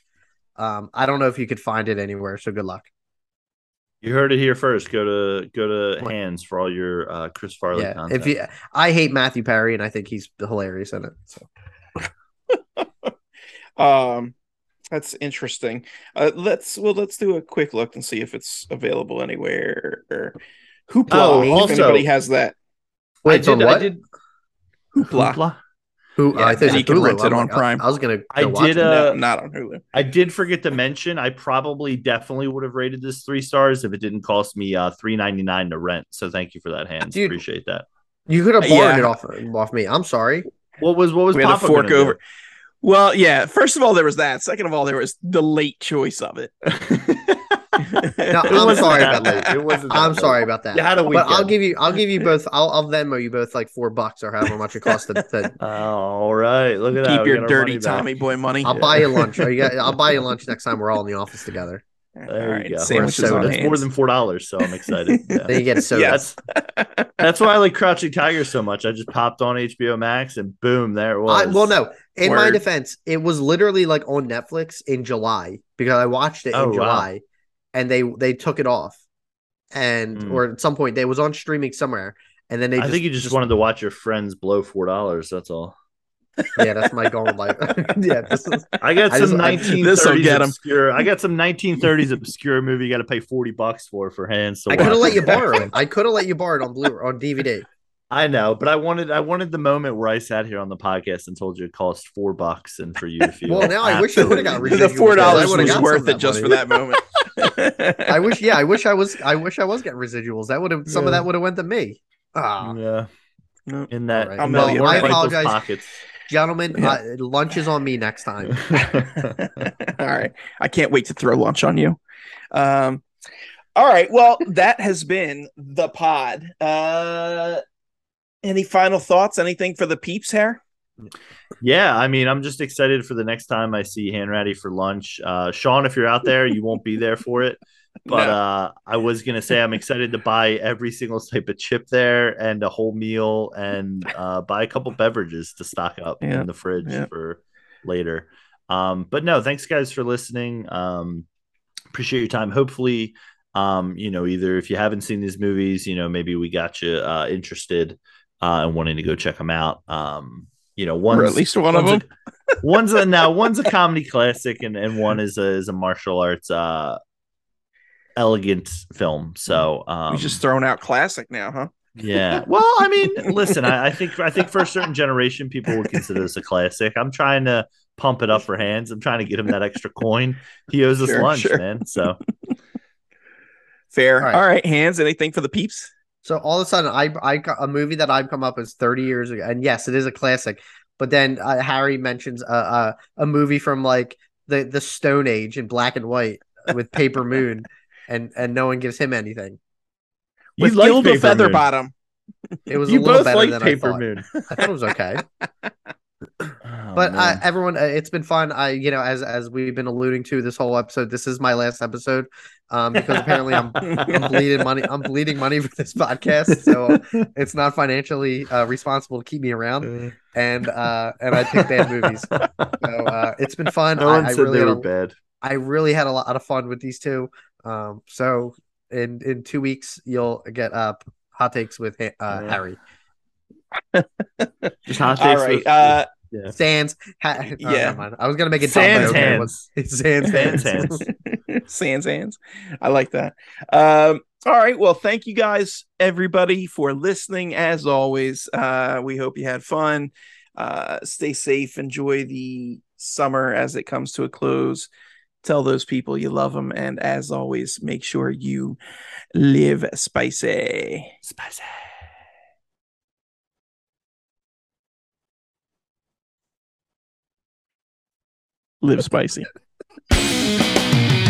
Um, I don't know if you could find it anywhere, so good luck. You heard it here first. Go to go to Hans for all your uh, Chris Farley yeah, content. if you, I hate Matthew Perry, and I think he's hilarious in it. So. Um that's interesting. Uh let's well let's do a quick look and see if it's available anywhere or Hoopla. Oh, if also- anybody has that. Wait, I did. what? I did. Hoopla. Hoopla? Who? Yeah, I think and it's you can Hulu. rent it I'm on like, Prime. I, was gonna. Go I did, it. uh, no, not on Hulu. I did forget to mention. I probably definitely would have rated this three stars if it didn't cost me uh three ninety nine to rent. So thank you for that, Hans. Dude. Appreciate that. You could have borrowed Yeah. it off off me. I'm sorry. What was what was We had to Papa fork gonna over. Well, yeah. First of all, there was that. Second of all, there was the late choice of it. No, I'm sorry about that. late. It wasn't. I'm late. sorry about that. You had a But weekend. I'll give you. I'll give you both. I'll, I'll Venmo you both like four bucks or however much it costs to. to All right. Look at that. Keep your dirty money back. Tommy boy money. I'll buy you lunch. Or you got, I'll buy you lunch next time we're all in the office together. There you go. Sandwiches Or on That's Hans. more than four dollars, so I'm excited. Yeah. Then you get a soda. Yes. That's that's why I like Crouching Tiger so much. I just popped on HBO Max and boom, there it I, was. well, no. In my defense, it was literally like on Netflix in July because I watched it Oh, in wow. July, and they they took it off, and Mm. or at some point they was on streaming somewhere, and then they. I just, think you just, wanted to watch your friends blow four dollars. That's all. Yeah, that's my goal in life. yeah, this is I got I some I- this'll 1930s get 'em. obscure. I got some 1930s obscure movie. You got to pay 40 bucks for for Hans. To I could have let you borrow it. I could have let you borrow it on blue on DVD. I know, but I wanted I wanted the moment where I sat here on the podcast and told you it cost four bucks, and for you to feel. Well, now I wish you would've got the four dollars would've was worth it that just for that moment. I wish, yeah, I wish I was, I wish I was getting residuals. That would have, some of that would have went to me. Ah, Yeah, No. in that, All right. in I'll that mail you Lord that. I apologize. Pockets. gentlemen, Yeah. uh, lunch is on me next time. all right. I can't wait to throw lunch on you. Um, all right. Well, that has been the pod. Uh, any final thoughts? Anything for the peeps here? Yeah, I mean, I'm just excited for the next time I see Hanratty for lunch. Uh, Sean, if you're out there, you won't be there for it. But No. uh, I was gonna say I'm excited to buy every single type of chip there and a whole meal and uh, buy a couple beverages to stock up Yeah, in the fridge yeah. for later. Um, but no, thanks guys for listening. Um, appreciate your time. Hopefully, um, you know, either if you haven't seen these movies, you know, maybe we got you uh, interested uh, and wanting to go check them out. Um, you know, one at least one of them. a- one's a now one's a comedy classic and, and one is a is a martial arts uh elegant film. So um We're just throwing out classic now, huh? yeah. Well, I mean, listen, I, I think I think for a certain generation, people would consider this a classic. I'm trying to pump it up for Hans. I'm trying to get him that extra coin. He owes us Sure, lunch, sure. man. So Fair. All right. All right. Hans. Anything for the peeps? So all of a sudden, I, I, got a movie that I've come up with 30 years ago, and yes, it is a classic. But then uh, Harry mentions a, a a movie from like the the Stone Age in black and white with Paper Moon, and and no one gives him anything. you With like Gilda Paper Moon. Featherbottom. It was You a little better like than Paper I thought. Moon. I thought it was okay. Oh, but uh, everyone, uh, it's been fun. I, you know, as as we've been alluding to this whole episode, this is my last episode, um, because apparently I'm I'm bleeding money. I'm bleeding money for this podcast, so it's not financially uh, responsible to keep me around. And uh, and I pick bad movies. So uh, it's been fun. no one I, I said really they were a, bad. I really had a lot of fun with these two. Um, so in in two weeks you'll get uh hot takes with uh, Yeah. Harry Just hot takes right. with- Uh, yeah. Sands. Ha- oh, Yeah. I was gonna make it Tom, Sans but okay, Hans. but- Sans Sans Hans. Hans. Sans Hans. I like that. Um, all right. Well, thank you guys, everybody, for listening. As always, uh, we hope you had fun. Uh, stay safe. Enjoy the summer as it comes to a close. Tell those people you love them. And as always, make sure you live spicy. Spicy. Live spicy.